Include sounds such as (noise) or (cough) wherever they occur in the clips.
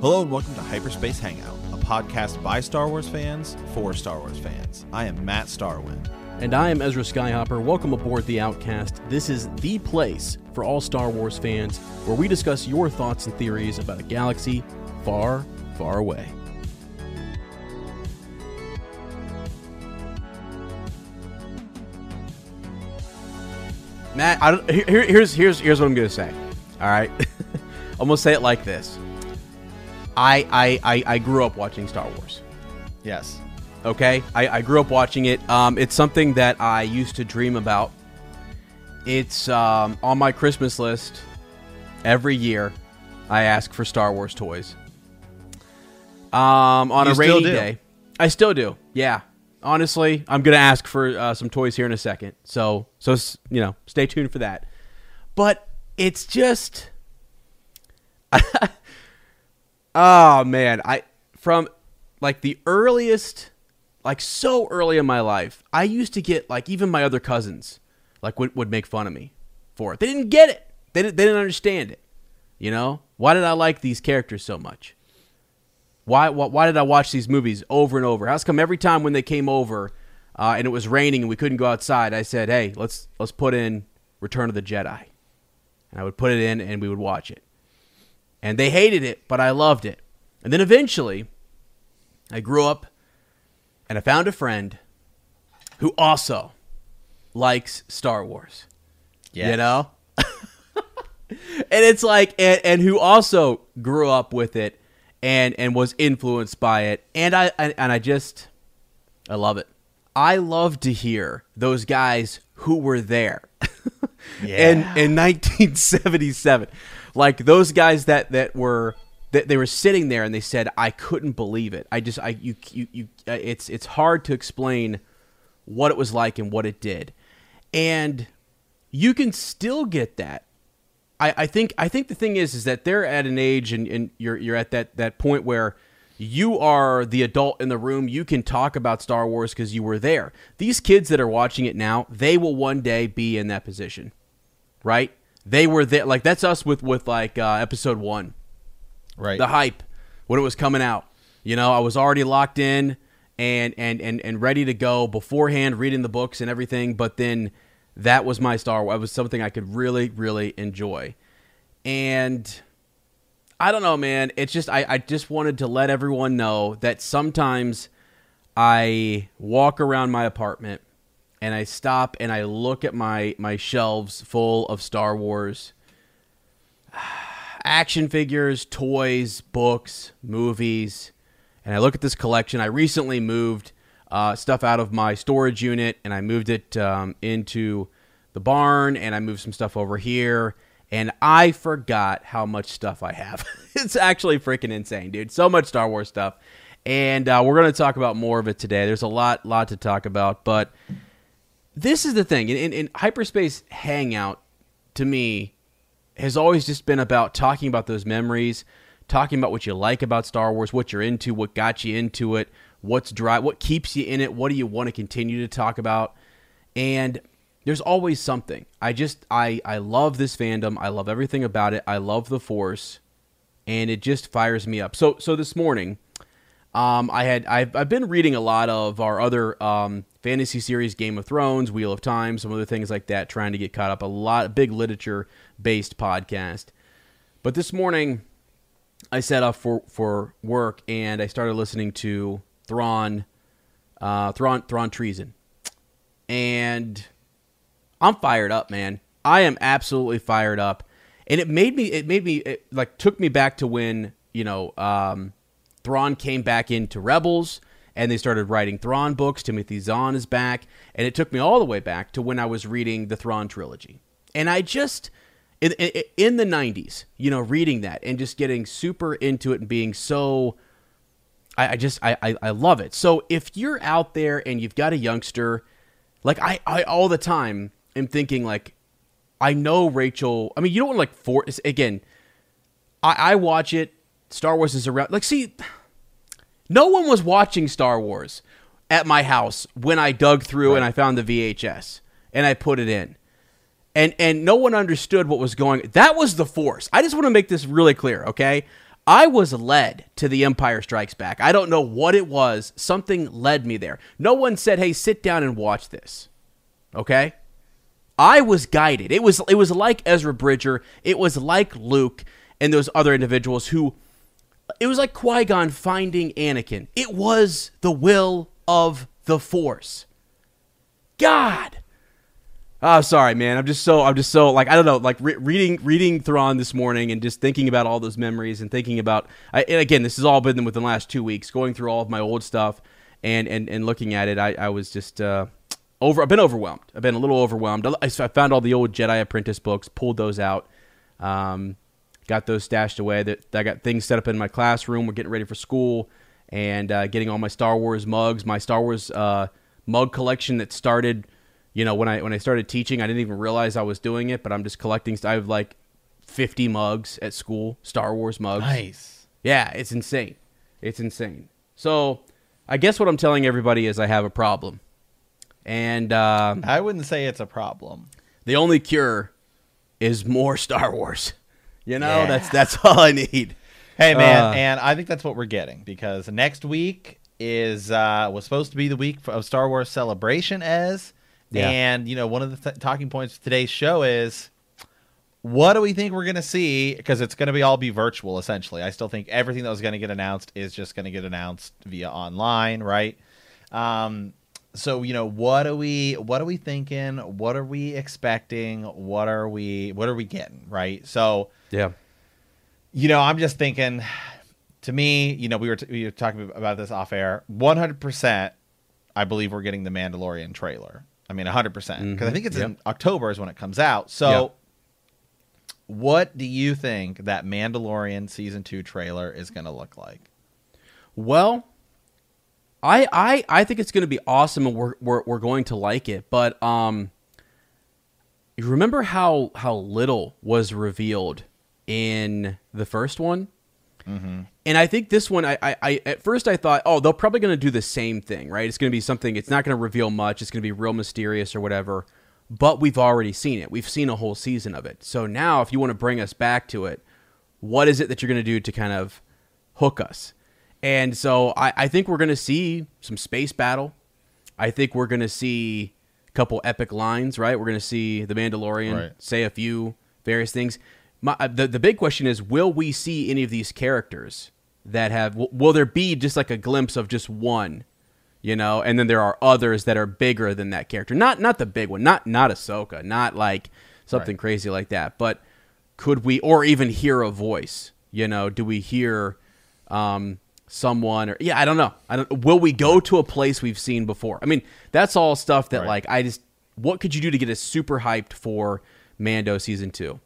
Hello and welcome to Hyperspace Hangout, a podcast by Star Wars fans for Star Wars fans. I am Matt Starwind. And I am Ezra Skyhopper. Welcome aboard The Outcast. This is the place for all Star Wars fans where we discuss your thoughts and theories about a galaxy far, far away. Matt, here, here's here's here's what I'm gonna say. All right, (laughs) I'm gonna say it like this. I I I, I grew up watching Star Wars. Yes. Okay, I, I grew up watching it. Um, it's something that I used to dream about. It's um, on my Christmas list every year. I ask for Star Wars toys. Um, on You a rainy do? day, I still do. Yeah, honestly, I'm gonna ask for uh, some toys here in a second. So, so you know, stay tuned for that. But it's just, (laughs) oh man, I from like the earliest, like so early in my life, I used to get like even my other cousins like would, would make fun of me for it. They didn't get it. They didn't, they didn't understand it. You know why did I like these characters so much? Why, why why did I watch these movies over and over? How's come every time when they came over uh, and it was raining and we couldn't go outside, I said, "Hey, let's let's put in Return of the Jedi," and I would put it in and we would watch it. And they hated it, but I loved it. And then eventually, I grew up and I found a friend who also likes Star Wars. You know? (laughs) and it's like and, and who also grew up with it and and was influenced by it. And I, I and I just I love it. I love to hear those guys who were there. (laughs) yeah. in in 1977. Like those guys that that were that they were sitting there and they said I couldn't believe it. I just I you you, you uh, it's it's hard to explain what it was like and what it did. And you can still get that. I, I think I think the thing is is that they're at an age and, and you're you're at that, that point where you are the adult in the room. You can talk about Star Wars because you were there. These kids that are watching it now, they will one day be in that position, right? They were there. Like that's us with with like uh, episode one Right. the hype when it was coming out. You know, I was already locked in and and and and ready to go beforehand, reading the books and everything. But then that was my Star Wars. It was something I could really, really enjoy. And I don't know, man. It's just I, I just wanted to let everyone know that sometimes I walk around my apartment and I stop and I look at my my shelves full of Star Wars (sighs) action figures, toys, books, movies, and I look at this collection. I recently moved uh, stuff out of my storage unit and I moved it um, into the barn and I moved some stuff over here. And I forgot how much stuff I have. (laughs) it's actually freaking insane, dude. So much Star Wars stuff. And uh, we're going to talk about more of it today. There's a lot, lot to talk about. But this is the thing. In, in, in Hyperspace Hangout, to me, has always just been about talking about those memories, talking about what you like about Star Wars, what you're into, what got you into it, what's dry, what keeps you in it, what do you want to continue to talk about, and there's always something. I just I I love this fandom. I love everything about it. I love the Force, and it just fires me up. So so this morning, Um, I had I've, I've been reading a lot of our other um, fantasy series, Game of Thrones, Wheel of Time, some other things like that, trying to get caught up. A lot, big literature based podcast. But this morning, I set up for for work and I started listening to Thrawn, uh, Thrawn, Thrawn Treason, and I'm fired up, man. I am absolutely fired up, and it made me. It made me. It like took me back to when you know um, Thrawn came back into Rebels, and they started writing Thrawn books. Timothy Zahn is back, and it took me all the way back to when I was reading the Thrawn trilogy, and I just. In, in, in the 90s, you know, reading that and just getting super into it and being so I, I just I, I, I love it. So if you're out there and you've got a youngster, like I, I all the time am thinking like I know Rachel. I mean, you don't want to like force again. I, I watch it. Star Wars is around. Like, see, no one was watching Star Wars at my house when I dug through and I found the VHS and I put it in. And and no one understood what was going. That was the Force. I just want to make this really clear, okay? I was led to The Empire Strikes Back. I don't know what it was. Something led me there. No one said, "Hey, sit down and watch this." Okay? I was guided. It was it was like Ezra Bridger. It was like Luke and those other individuals who it was like Qui-Gon finding Anakin. It was the will of the Force. God. Oh, sorry, man. I'm just so I'm just so like I don't know, like re- reading reading Thrawn this morning and just thinking about all those memories and thinking about. I, and again, this has all been within the last two weeks, going through all of my old stuff and and and looking at it. I I was just uh, over. I've been overwhelmed. I've been a little overwhelmed. I, I found all the old Jedi Apprentice books, pulled those out, um, got those stashed away. That I got things set up in my classroom. We're getting ready for school and uh, getting all my Star Wars mugs, my Star Wars uh, mug collection that started you know, when I when I started teaching, I didn't even realize I was doing it, but I'm just collecting. I have like 50 mugs at school, Star Wars mugs. Nice. Yeah, it's insane. It's insane. So, I guess what I'm telling everybody is I have a problem, and uh, I wouldn't say it's a problem. the only cure is more (laughs) Star Wars. You know, Yeah. that's that's (laughs) all I need. Hey man, Uh, and I think that's what we're getting because next week is uh was supposed to be the week of Star Wars Celebration as Yeah. and you know one of the th- talking points of today's show is what do we think we're going to see because it's going to be all be virtual essentially. I still think everything that was going to get announced is just going to get announced via online, right? Um so you know what are we what are we thinking? What are we expecting? What are we what are we getting, right? So Yeah. you know, I'm just thinking. To me, you know, we were t- we were talking about this off air. 100, percent I believe we're getting the Mandalorian trailer. I mean, 100 percent because I think it's in October is when it comes out. So, Yep. what do you think that Mandalorian season two trailer is going to look like? Well, I I I think it's going to be awesome, and we're we're we're going to like it. But um, you remember how how little was revealed in the first one, mm-hmm. and I think this one, I, I, I at first I thought, oh, they're probably going to do the same thing, right? It's going to be something. It's not going to reveal much. It's going to be real mysterious or whatever. But we've already seen it. We've seen a whole season of it. So now, if you want to bring us back to it, what is it that you're going to do to kind of hook us? And so I, I think we're going to see some space battle. I think we're going to see a couple epic lines, right? We're going to see the Mandalorian Right. say a few various things. My, uh, the, the big question is will we see any of these characters that have, will, will there be just like a glimpse of just one? You know, and then there are others that are bigger than that character. Not not the big one, not not Ahsoka, not like something Right. crazy like that. But could we, or even hear a voice? You know, do we hear um, someone? Or yeah, I don't know. I don't. Will we go to a place we've seen before? I mean, that's all stuff that Right. like I just. What could you do to get us super hyped for Mando season two?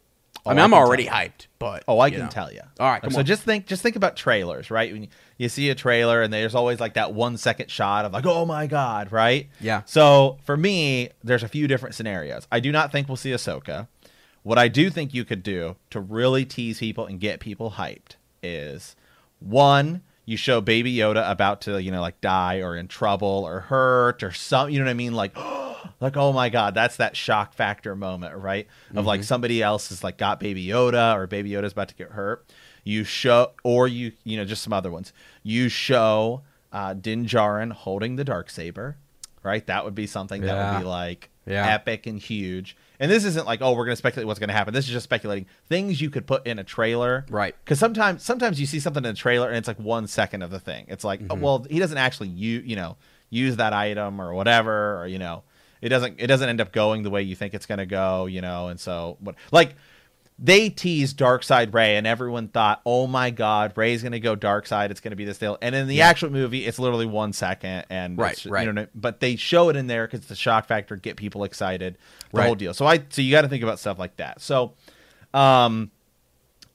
Oh, I Oh, mean, I I'm already hyped, but Oh, I can know. tell you. All right, come so on. just think, just think about trailers, right? When you, you see a trailer and there's always like that one second shot of like, oh my god, right? Yeah. So for me, there's a few different scenarios. I do not think we'll see Ahsoka. What I do think you could do to really tease people and get people hyped is one, you show Baby Yoda about to, you know, like die or in trouble or hurt or some, you know what I mean? Like, (gasps) like oh my god, that's that shock factor moment, right? Of like somebody else has like got Baby Yoda or Baby Yoda's about to get hurt. You show, or you, you know, just some other ones. You show uh, Din Djarin holding the dark saber, right? That would be something that would be like Yeah. epic and huge. And this isn't like, oh, we're going to speculate what's going to happen. This is just speculating things you could put in a trailer, Right. Because sometimes, sometimes you see something in a trailer and it's like one second of the thing. It's like, Mm-hmm. oh, well, he doesn't actually you, you know, use that item or whatever, or you know, it doesn't, it doesn't end up going the way you think it's going to go, you know. And so, what, like, they teased Dark Side Rey, and everyone thought, "Oh my God, Rey's gonna go Dark Side. It's gonna be this deal." And in the actual movie, it's literally one second, and Right, right. You know, but they show it in there because the shock factor, get people excited, the Right. whole deal. So I, so you got to think about stuff like that. So, um,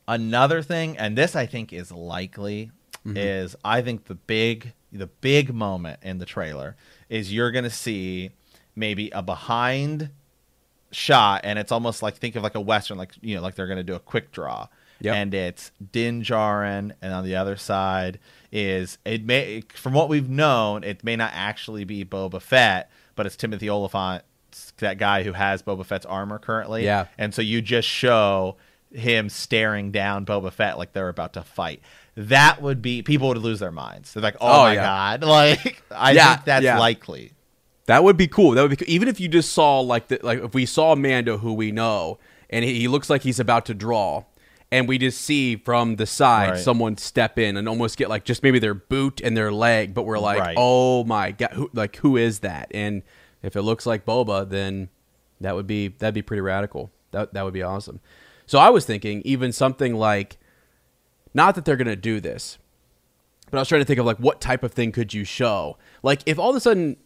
another thing, and this I think is likely, Mm-hmm. is I think the big, the big moment in the trailer is you're gonna see maybe a behind shot and it's almost like think of like a western like you know like they're going to do a quick draw Yep. and it's Din Djarin and on the other side is it may from what we've known it may not actually be Boba Fett but it's Timothy Olyphant that guy who has Boba Fett's armor currently Yeah. and so you just show him staring down Boba Fett like they're about to fight that would be people would lose their minds they're like oh, Oh, my yeah. god (laughs) like I Yeah, think that's yeah. likely That would be cool. That would be cool. even if you just saw like the, like if we saw Mando who we know and he, he looks like he's about to draw and we just see from the side Right. someone step in and almost get like just maybe their boot and their leg but we're like Right. oh my god who, like who is that and if it looks like Boba then that would be that'd be pretty radical that that would be awesome so I was thinking even something like not that they're gonna do this but I was trying to think of like what type of thing could you show like if all of a sudden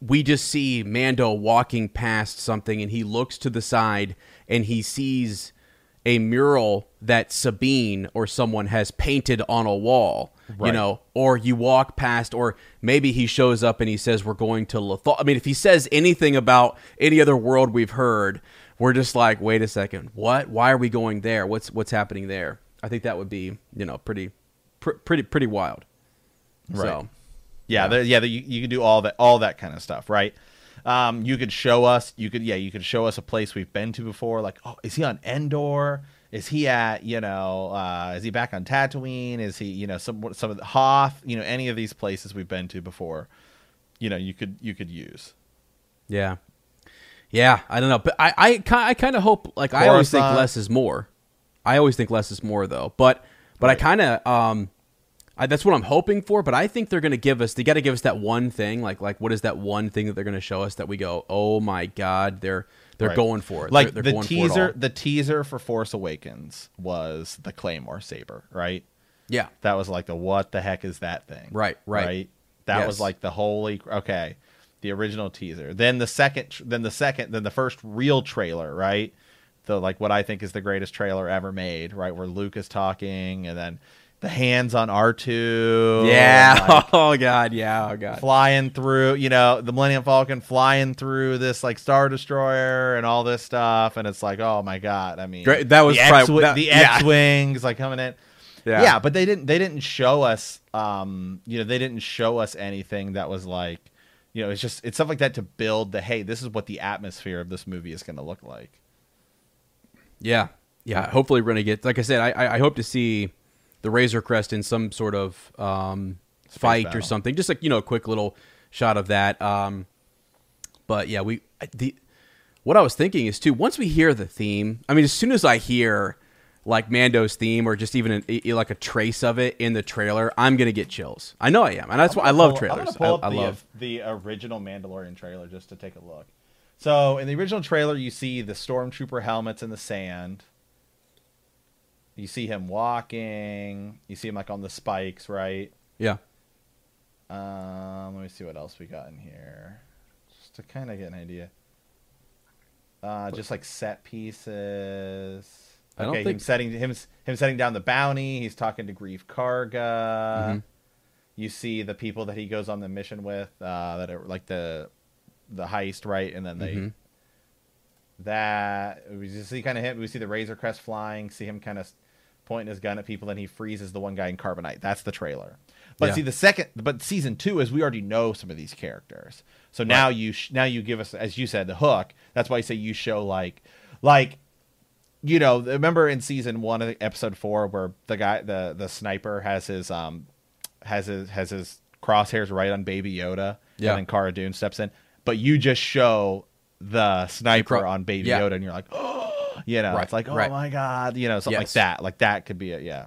we just see Mando walking past something and he looks to the side and he sees a mural that Sabine or someone has painted on a wall, you know, or you walk past, or maybe he shows up and he says, We're going to Lothal. I mean, if he says anything about any other world we've heard, we're just like, Wait a second, what? Why are we going there? What's what's happening there? I think that would be, you know, pretty, pr- pretty, pretty wild. Right. So, Yeah, yeah, there- you, you could do all that, all that kind of stuff, right? Um, you could show us, you could, yeah, you could show us a place we've been to before. Like, oh, is he on Endor? Is he at, you know, uh, is he back on Tatooine? Is he, you know, some some of the Hoth? You know, any of these places we've been to before. You know, you could you could use. Yeah, yeah. I don't know, but I I, I kind of hope like I always think less is more. I always think less is more though, but but I kind of um, I, that's what I'm hoping for. But I think they're gonna give us. They got to give us that one thing. Like like what is that one thing that they're gonna show us that we go, oh my god, they're they're Right. going for it. Like they're, they're the going teaser, the teaser for Force Awakens was the Claymore saber, right? Yeah, That was like the what the heck is that thing? Right, right. That Yes. was like the holy okay, the original teaser. Then the second, then the second, then the first real trailer, right? The like what I think is the greatest trailer ever made, right? Where Luke is talking, and then the hands on R two, yeah. (laughs) oh god, yeah. Oh god. flying through, you know, the Millennium Falcon flying through this like Star Destroyer and all this stuff, and it's like, oh my god! I mean, Great, that was the prob- X, that- the (laughs) yeah. X wings like coming in. Yeah. Yeah. but they didn't. They didn't show us. Um, you know, they didn't show us anything that was like, you know, it's just it's stuff like that to build the hey, this is what the atmosphere of this movie is going to look like. Yeah, yeah. Hopefully, we're gonna get. Like I said, I I hope to see the Razor Crest in some sort of um, fight or something. Just like you know, a quick little shot of that. Um, but yeah, we the what I was thinking is too. Once we hear the theme, I mean, as soon as I hear like Mando's theme or just even an, like a trace of it in the trailer, I'm gonna get chills. I know I am, and that's why I love Pull- trailers. I'm pull up I, I the, love. the original Mandalorian trailer just to take a look. So in the original trailer, you see the stormtrooper helmets in the sand. You see him walking. You see him like on the spikes, right? Yeah. Um, let me see what else we got in here, just to kind of get an idea. Uh, just like set pieces. I don't Okay, him setting him him setting down the bounty. He's talking to Greef Karga. Mhm. You see the people that he goes on the mission with, uh, that are like the the heist, right? And then they Mhm. that we just see kind of him. We see the Razor Crest flying. See him kind of pointing his gun at people, and he freezes the one guy in carbonite. That's the trailer. But Yeah. see, the second, but season two is we already know some of these characters. So now you sh- now you give us, as you said, the hook. That's why you say you show like like you know, remember in season one of episode four where the guy, the the sniper, has his um, has his has his crosshairs right on Baby Yoda, Yeah. and then Cara Dune steps in, but you just show the sniper on Baby yeah. Yoda, and you're like, (gasps) oh, you know, Right, it's like, oh right. my god, you know, something like that. Like that could be it, yeah.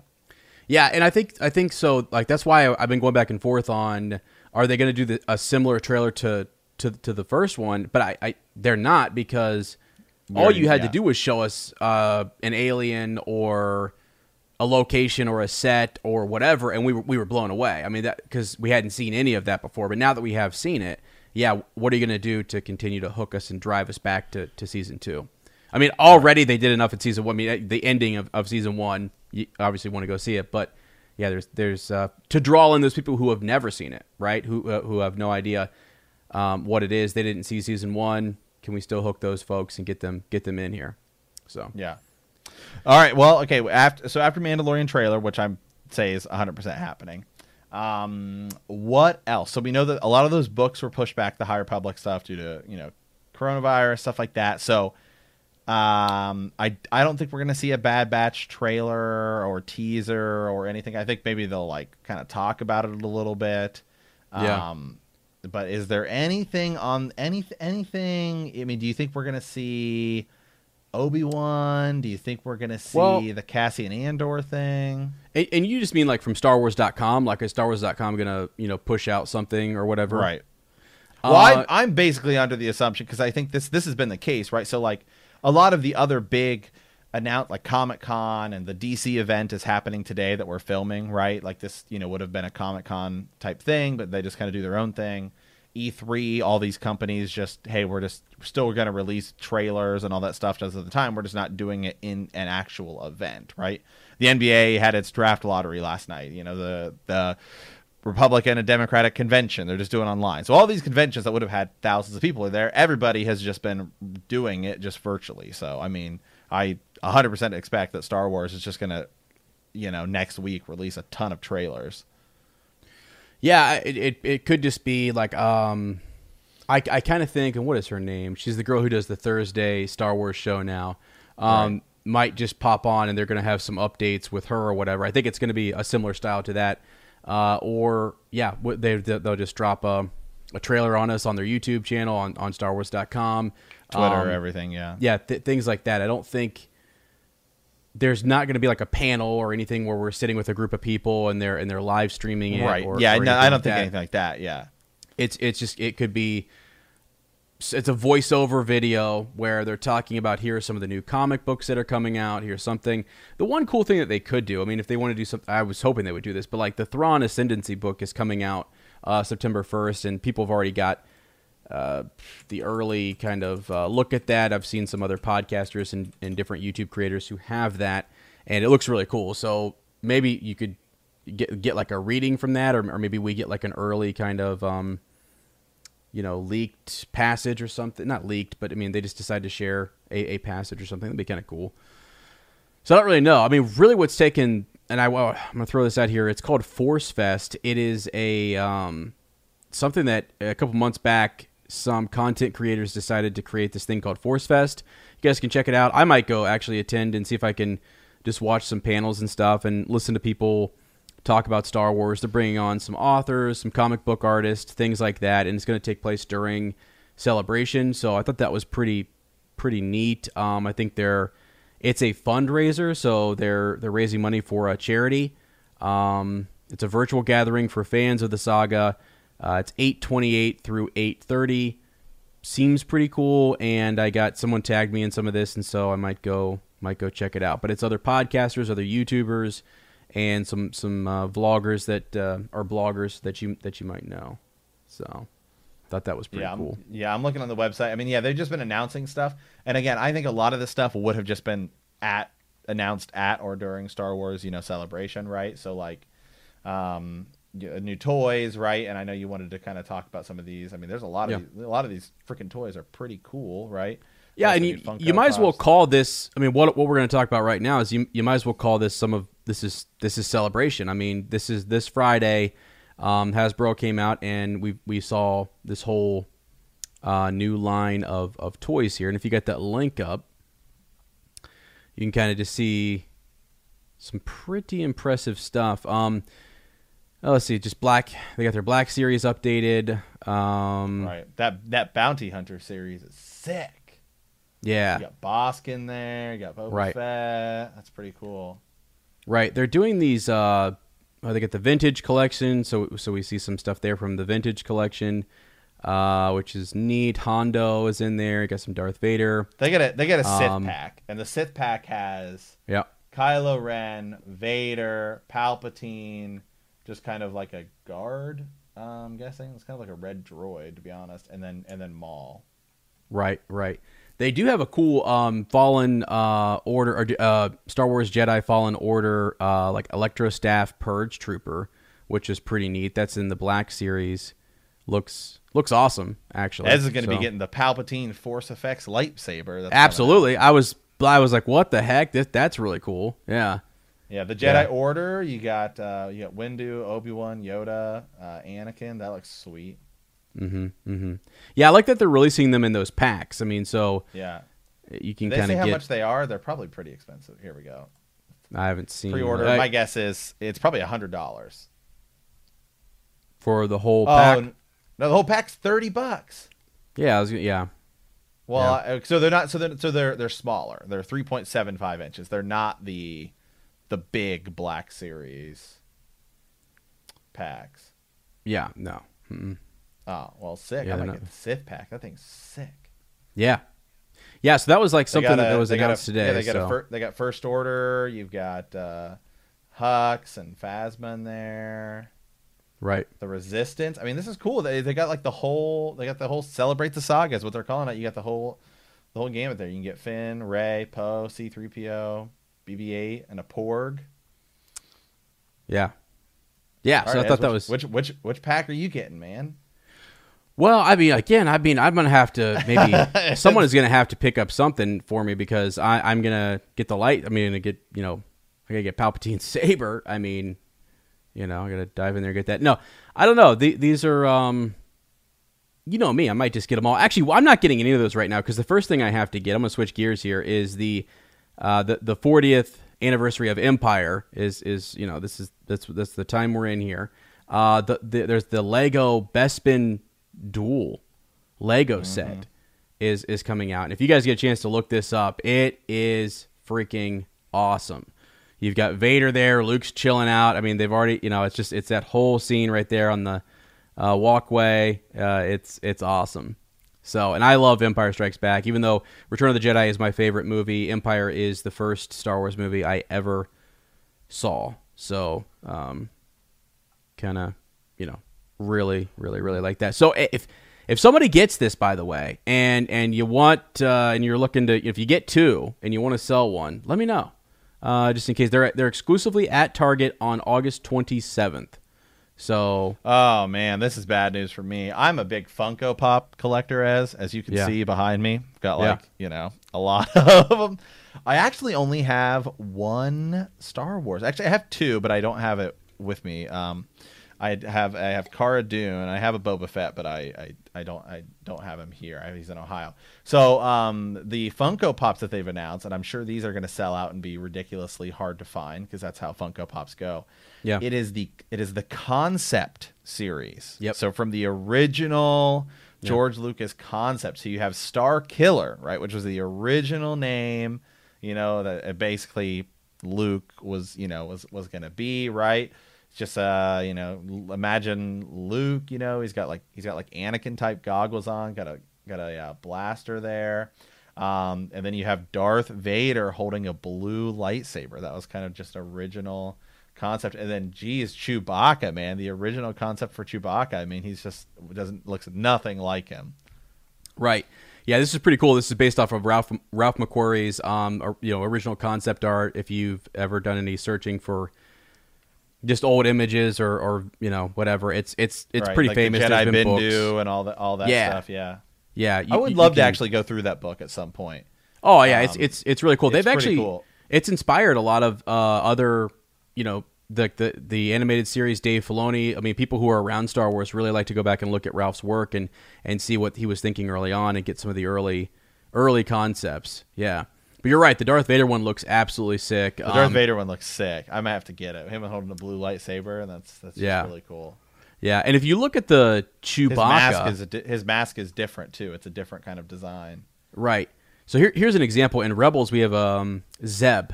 Yeah, and I think I think so. Like that's why I've been going back and forth on are they going to do the, a similar trailer to, to to the first one? But I, I they're not because all you had yeah. to do was show us uh, an alien or a location or a set or whatever, and we were we were blown away. I mean that because we hadn't seen any of that before. But now that we have seen it, yeah, what are you going to do to continue to hook us and drive us back to, to season two? I mean, already they did enough in season one. I mean, the ending of, of season one, you obviously want to go see it, but yeah, there's there's uh, to draw in those people who have never seen it, right? Who uh, who have no idea um, what it is. They didn't see season one. Can we still hook those folks and get them get them in here? So Yeah. All right. Well, okay. After so after Mandalorian trailer, which I'm say is 100 percent happening. Um, what else? So we know that a lot of those books were pushed back, the High Republic stuff, due to you know coronavirus stuff like that. So, um, I I don't think we're gonna see a Bad Batch trailer or teaser or anything. I think maybe they'll like kind of talk about it a little bit. Yeah. Um, but is there anything on any anything? I mean, do you think we're gonna see? Obi Wan? Do you think we're gonna see Well- the Cassian Andor thing? and, and you just mean like from StarWars.com, like is StarWars.com gonna you know push out something or whatever? Right. Well, Uh, I'm, I'm basically under the assumption because I think this this has been the case, right? So like a lot of the other big announced like Comic Con and the DC event is happening today that we're filming, right? Like this, you know, would have been a Comic Con type thing, but they just kind of do their own thing. E3, all these companies just, hey, we're just still going to release trailers and all that stuff just at the time. We're just not doing it in an actual event, right? The NBA had its draft lottery last night. You know, the the Republican and Democratic convention. They're just doing online. So all these conventions that would have had thousands of people there, everybody has just been doing it just virtually. So I mean, I 100% expect that Star Wars is just going to, you know, next week release a ton of trailers. Yeah, it, it it could just be like um, I I kind of think, and what is her name? She's the girl who does the Thursday Star Wars show now. Um, might just pop on, and they're going to have some updates with her or whatever. I think it's going to be a similar style to that, uh, or yeah, they they'll just drop a, a trailer on us on their YouTube channel on on StarWars.com, Twitter, Um, everything, yeah. yeah, th- things like that. I don't think there's not going to be like a panel or anything where we're sitting with a group of people and they're and they're live streaming it. Right. Or, yeah, or no, I don't like think that. anything like that. Yeah. It's it's just it could be. It's a voiceover video where they're talking about here are some of the new comic books that are coming out. Here's something. The one cool thing that they could do. I mean, if they want to do something, I was hoping they would do this. But like the Thrawn Ascendancy book is coming out uh, September 1st, and people have already got uh, the early kind of uh, look at that. I've seen some other podcasters and, and different YouTube creators who have that, and it looks really cool. So maybe you could get get like a reading from that, or, or maybe we get like an early kind of um, you know leaked passage or something. Not leaked, but I mean they just decide to share a, a passage or something. That'd be kind of cool. So I don't really know. I mean, really, what's taken, and I well, I'm gonna throw this out here. It's called Force Fest. It is a um, something that a couple months back, some content creators decided to create this thing called Force Fest. You guys can check it out. I might go actually attend and see if I can just watch some panels and stuff and listen to people talk about Star Wars. They're bringing on some authors, some comic book artists, things like that, and it's going to take place during celebration. So I thought that was pretty pretty neat. Um, I think they're it's a fundraiser, so they're they're raising money for a charity. Um, it's a virtual gathering for fans of the saga. Uh, it's 8:28 through 8:30. Seems pretty cool, and I got someone tagged me in some of this, and so I might go might go check it out. But it's other podcasters, other YouTubers, and some some uh, vloggers that uh, are bloggers that you that you might know. So, thought that was pretty yeah, I'm- cool. yeah, I'm looking on the website. I mean, yeah, they've just been announcing stuff, and again, I think a lot of this stuff would have just been at announced at or during Star Wars, you know, celebration, right? So like, um, new toys, right? And I know you wanted to kind of talk about some of these. I mean, there's a lot of Yeah. these, a lot of these freaking toys are pretty cool, right? Yeah, and you, you might as well call this. I mean, what what we're going to talk about right now is you you might as well call this some of this is this is celebration. I mean, this is this Friday. Um, Hasbro came out and we we saw this whole uh, new line of of toys here. And if you get that link up, you can kind of just see some pretty impressive stuff. Um, oh, let's see, just black. They got their Black series updated. Um, Right. That that Bounty Hunter series is sick. Yeah. You got Bossk in there. You got Boba Right. Fett. That's pretty cool. Right. They're doing these. Uh, oh, they get the vintage collection, so so we see some stuff there from the vintage collection, uh, which is neat. Hondo is in there. You got some Darth Vader. They get a they get a Sith Um, pack, and the Sith pack has Yeah. Kylo Ren, Vader, Palpatine, just kind of like a guard. uh, I'm guessing it's kind of like a red droid, to be honest, and then and then Maul. Right. Right. They do have a cool um, Fallen uh, Order or uh, Star Wars Jedi Fallen Order uh, like Electro Staff Purge Trooper, which is pretty neat. That's in the Black series. Looks looks awesome actually. Ez is going to So- be getting the Palpatine Force Effects lightsaber. That's absolutely. I was I was like, what the heck? This that's really cool. Yeah. Yeah, the Jedi Yeah. Order. You got uh, you got Windu, Obi Wan, Yoda, uh, Anakin. That looks sweet. Mm-hmm. Yeah, I like that they're releasing them in those packs. I mean, so Yeah. you can kind of how get. much they are. They're probably pretty expensive. Here we go. I haven't seen Pre-order. I- My guess is it's probably a hundred dollars. for the whole Oh pack. no, the whole pack's thirty bucks. yeah, I was, gonna- yeah, Well, uh, so they're not. So they're so they're they're smaller. They're three point seven five inches. They're not the the big Black Series packs. yeah, no, Mm-mm. Oh well, sick. Yeah, I might not- get the Sith pack. That thing's sick. yeah, yeah. So that was like something a- that was they got a- today. Yeah, they got so. a fir- they got First Order. You've got uh, Hux and Phasma in there. right, The Resistance. I mean, this is cool. They they got like the whole. They got the whole celebrate the saga is what they're calling it. You got the whole the whole gamut there. You can get Finn, Rey, Poe, C three PO, BB-8, and a Porg. yeah, yeah. All so right, I thought that which, was which which which pack are you getting, man? Well. I mean, again, I mean, I'm gonna have to maybe (laughs) someone is gonna have to pick up something for me because I, I'm gonna get the light. I mean, gonna get you know, I gotta get Palpatine's (laughs) saber. I mean, you know, I gotta dive in there and get that. No, I don't know. The, these are um. you know me, I might just get them all. Actually, well, I'm not getting any of those right now because the first thing I have to get, I'm gonna switch gears here, is the uh, the the 40th anniversary of Empire. Is is you know this is that's that's the time we're in here. Uh, the, the there's the Lego Bespin Duel Lego set is is coming out, and if you guys get a chance to look this up, it is freaking awesome. You've got Vader there, Luke's chilling out. I mean, they've already, you know, it's just it's that whole scene right there on the uh, walkway. Uh, it's it's awesome. So, and I love Empire Strikes Back. Even though Return of the Jedi is my favorite movie, Empire is the first Star Wars movie I ever saw. So, um, kind of, you know, really, really, really like that. So, if if somebody gets this, by the way, and and you want uh, and you're looking to, if you get two and you want to sell one, let me know. Uh, just in case they're they're exclusively at Target on August 27th. So Oh man, this is bad news for me. I'm a big Funko Pop collector, as as you can Yeah. see behind me. I've got Yeah. like you know a lot (laughs) of them. I actually only have one Star Wars. Actually, I have two, but I don't have it with me. Um, I have I have Cara Dune. I have a Boba Fett, but I I, I don't I don't have him here. I, he's in Ohio. So um, the Funko Pops that they've announced, and I'm sure these are going to sell out and be ridiculously hard to find because that's how Funko Pops go. Yeah. It is the it is the concept series. Yep. So from the original George Lucas concept, so you have Star Killer, right, which was the original name. You know that uh, basically Luke was you know was was gonna be right. Just uh you know imagine Luke. You know he's got like he's got like Anakin type goggles on. Got a got a uh, blaster there. Um, and then you have Darth Vader holding a blue lightsaber. That was kind of just original concept. And then, geez, Chewbacca, man, the original concept for Chewbacca. I mean, he's just doesn't looks nothing like him. Right. Yeah, this is pretty cool. This is based off of Ralph Ralph McQuarrie's um you know original concept art. If you've ever done any searching for just old images or or you know whatever, it's it's it's Right, pretty like the famous. Jedi There's been Bendu books. and all that, all that Yeah. stuff. Yeah, Yeah, you- I would you- love you to can- actually go through that book at some point. Oh yeah, it's Um, it's it's really cool. it's They've actually cool. it's inspired a lot of uh, other you know the, the the animated series Dave Filoni. I mean, people who are around Star Wars really like to go back and look at Ralph's work and and see what he was thinking early on and get some of the early early concepts. Yeah. But you're right. The Darth Vader one looks absolutely sick. The Darth Vader one looks sick. I might have to get it. Him holding a blue lightsaber, and that's that's just Yeah. really cool. Yeah, and if you look at the His Chewbacca, mask is di- his mask is different too. It's a different kind of design. Right. So here, here's an example. In Rebels, we have um, Zeb.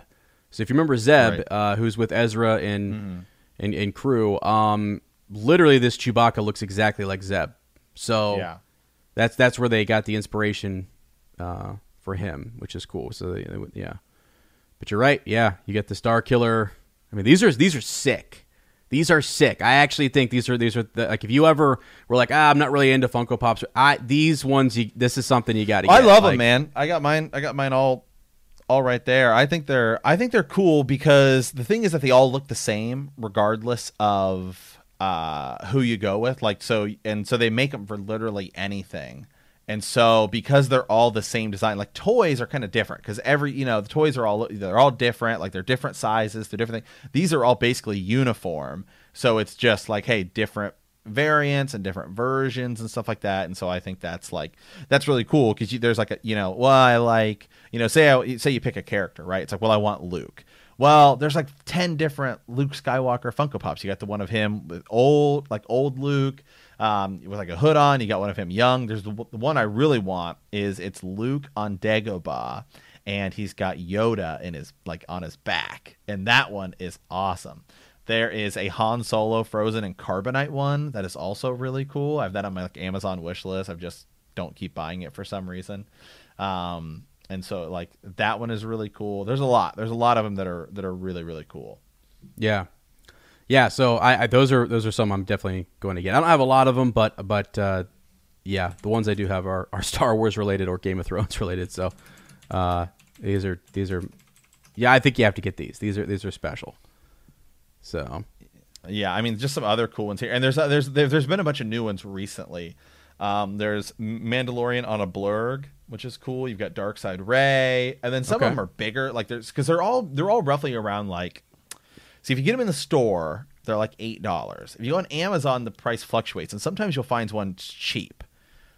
So if you remember Zeb, Right. uh, who's with Ezra and and, and crew, um, literally this Chewbacca looks exactly like Zeb. So Yeah. that's that's where they got the inspiration uh, for him, which is cool. So they, they would- yeah, but you're right. Yeah, you get the Star Killer. I mean, these are these are sick. These are sick. I actually think these are these are the, like if you ever were like ah I'm not really into Funko Pops. I these ones you, this is something you got to. I love Like, them, man. I got mine. I got mine all, all right there. I think they're. I think they're cool because the thing is that they all look the same, regardless of uh, who you go with. Like so, and so they make them for literally anything. And so because they're all the same design, like toys are kind of different because every you know the toys are all they're all different. Like they're different sizes, they're different things. These are all basically uniform. So it's just like hey, different variants and different versions and stuff like that. And so I think that's like that's really cool because there's like a you know well I like you know say I, say you pick a character right. It's like well I want Luke. Well, there's like ten different Luke Skywalker Funko Pops. You got the one of him with old like old Luke um, with like a hood on. You got one of him young. There's the, the one I really want is it's Luke on Dagobah, and he's got Yoda in his like on his back, and that one is awesome. There is a Han Solo Frozen and Carbonite one that is also really cool. I have that on my like Amazon wish list. I just don't keep buying it for some reason. Um, and so like that one is really cool. There's a lot. There's a lot of them that are that are really really cool. Yeah, yeah. So I, I those are those are some I'm definitely going to get. I don't have a lot of them, but but uh, yeah, the ones I do have are, are (laughs) Star Wars related or Game of Thrones (laughs) related. So uh, these are these are yeah. I think you have to get these. These are these are special. So Yeah, I mean, just some other cool ones here, and there's there's there, there's been a bunch of new ones recently. Um, there's Mandalorian on a blurrg, which is cool. You've got Dark Side Rey, and then some Okay. of them are bigger. Like there's because they're all they're all roughly around like. See, if you get them in the store, they're like eight dollars. If you go on Amazon, the price fluctuates, and sometimes you'll find one cheap.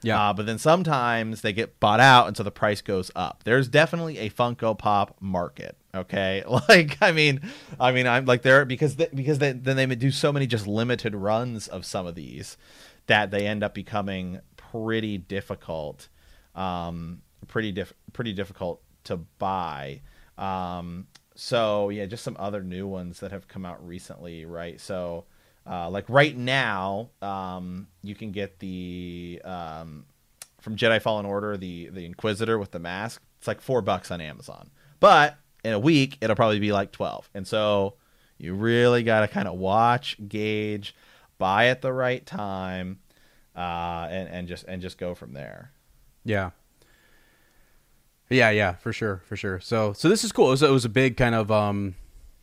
Yeah. Uh, but then sometimes they get bought out, and so the price goes up. There's definitely a Funko Pop market. Okay, (laughs) like I mean, I mean, I'm like there because they, because they, then they do so many just limited runs of some of these that they end up becoming pretty difficult, um, pretty diff- pretty difficult to buy. Um, so yeah, just some other new ones that have come out recently, right? So. Uh, like right now, um, you can get the um, from Jedi Fallen Order, the the Inquisitor with the mask. It's like four bucks on Amazon, but in a week it'll probably be like twelve. And so you really got to kind of watch, gauge, buy at the right time, uh, and and just and just go from there. Yeah. Yeah, yeah, for sure, for sure. So, so this is cool. It was, it was a big kind of um,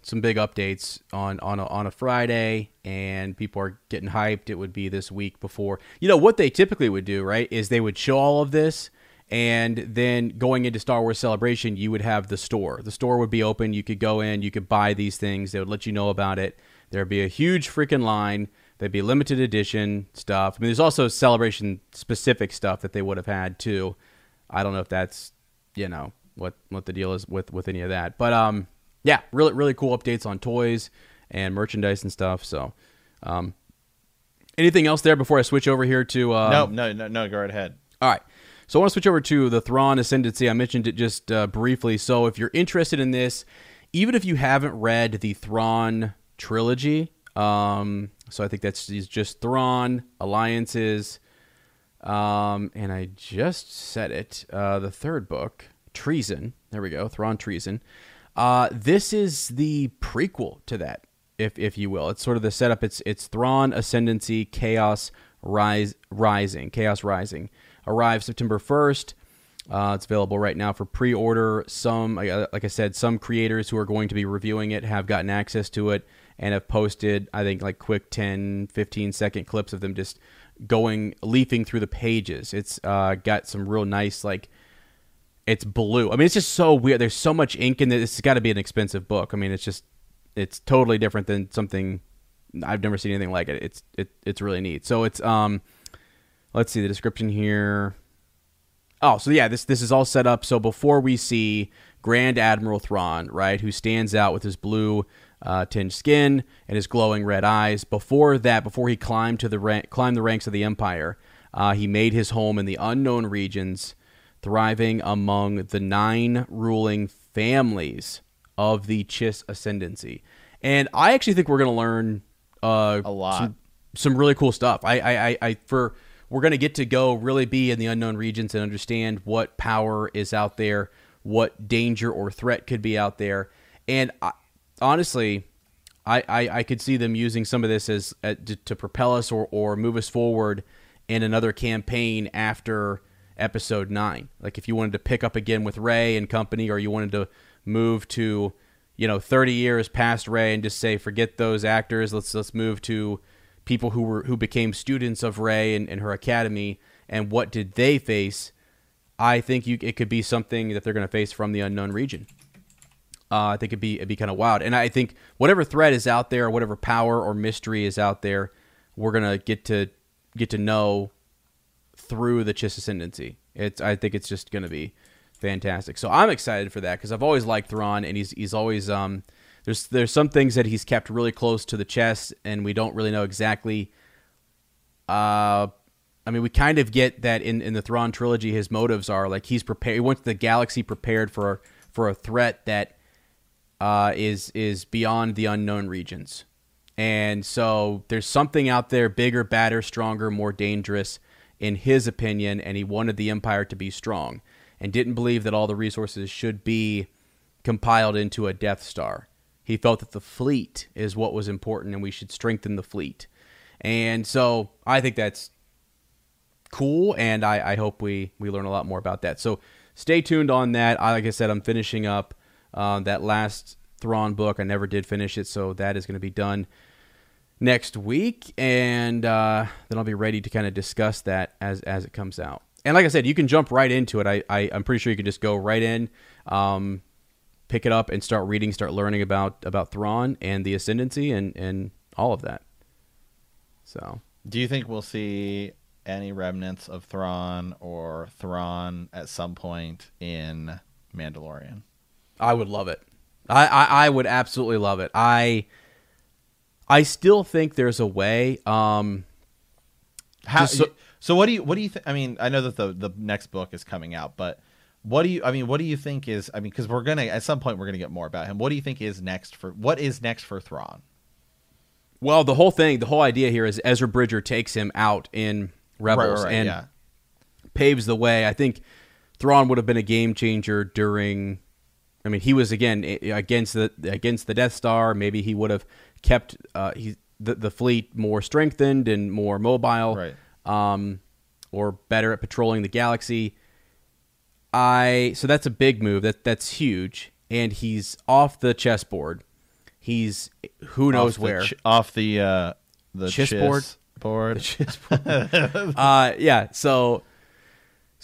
some big updates on on a, on a Friday, and people are getting hyped. It would be this week before. You know what they typically would do, right? Is they would show all of this, and then going into Star Wars Celebration, you would have the store. The store would be open. You could go in. You could buy these things. They would let you know about it. There'd be a huge freaking line. There'd be limited edition stuff. I mean, there's also celebration specific stuff that they would have had too. I don't know if that's you know what what the deal is with with any of that, but um, yeah, really really cool updates on toys and merchandise and stuff. So, um, anything else there before I switch over here to uh, no, no, no, no. Go right ahead. all right. So I want to switch over to the Thrawn Ascendancy. I mentioned it just uh, briefly. So if you're interested in this, even if you haven't read the Thrawn trilogy, um, so I think that's just Thrawn Alliances, um, and I just said it. Uh, the third book, Treason. There we go. Thrawn Treason. Uh, this is the prequel to that, if if you will. It's sort of the setup. It's it's Thrawn Ascendancy, Chaos Rise, Rising, Chaos Rising. Arrives September first. Uh, it's available right now for pre-order. Some, uh, like I said, some creators who are going to be reviewing it have gotten access to it and have posted, I think, like quick 10, 15 second clips of them just going leafing through the pages. It's uh, got some real nice like it's blue. I mean, it's just so weird. There's so much ink in it. It's got to be an expensive book. I mean, it's just it's totally different than something I've never seen anything like it. It's it, it's really neat. So it's um let's see the description here. Oh, so yeah, this this is all set up. So before we see Grand Admiral Thrawn, right, who stands out with his blue uh, tinged skin and his glowing red eyes. Before that, before he climbed to the rank, climbed the ranks of the Empire, uh, he made his home in the unknown regions, thriving among the nine ruling families of the Chiss ascendancy. And I actually think we're going to learn uh, A lot. Some, some really cool stuff. I, I, I, I for we're going to get to go really be in the unknown regions and understand what power is out there, what danger or threat could be out there, and I, honestly, I, I, I could see them using some of this as uh, to, to propel us or, or move us forward in another campaign after episode nine. Like if you wanted to pick up again with Rey and company, or you wanted to move to, you know, thirty years past Rey and just say forget those actors. Let's let's move to people who were who became students of Rey and, and her academy, and what did they face? I think you it could be something that they're going to face from the unknown region. Uh, I think it'd be it'd be kind of wild, and I think whatever threat is out there, whatever power or mystery is out there, we're gonna get to get to know through the Chiss ascendancy. It's I think it's just gonna be fantastic. So I'm excited for that because I've always liked Thrawn, and he's he's always um there's there's some things that he's kept really close to the chest, and we don't really know exactly. Uh, I mean, we kind of get that in in the Thrawn trilogy, his motives are like he's prepared. He went to the galaxy prepared for for a threat that uh, is is beyond the unknown regions. And so there's something out there bigger, badder, stronger, more dangerous in his opinion, and he wanted the empire to be strong and didn't believe that all the resources should be compiled into a Death Star. He felt that the fleet is what was important and we should strengthen the fleet. And so I think that's cool, and I, I hope we, we learn a lot more about that. So stay tuned on that. I, like I said, I'm finishing up uh, that last Thrawn book. I never did finish it, so that is going to be done next week, and uh, then I'll be ready to kind of discuss that as as it comes out. And like I said, you can jump right into it. I, I I'm pretty sure you can just go right in, um, pick it up, and start reading, start learning about about Thrawn and the Ascendancy and and all of that. So Do you think we'll see any remnants of Thrawn or Thrawn at some point in Mandalorian? I would love it. I, I, I would absolutely love it. I I still think there's a way. Um, How, so- so, what do you what do you think? I mean, I know that the the next book is coming out, but what do you? I mean, what do you think is? I mean, because we're gonna at some point we're gonna get more about him. What do you think is next for? What is next for Thrawn? well, the whole thing, the whole idea here is Ezra Bridger takes him out in Rebels right, right, and yeah. paves the way. I think Thrawn would have been a game changer during. I mean, he was again against the against the Death Star. Maybe he would have kept uh, he the, the fleet more strengthened and more mobile, Right. um, or better at patrolling the galaxy. I so that's a big move. That that's huge, and he's off the chessboard. He's who knows off the where. ch- off the uh, the chiss board? board. uh, yeah. So,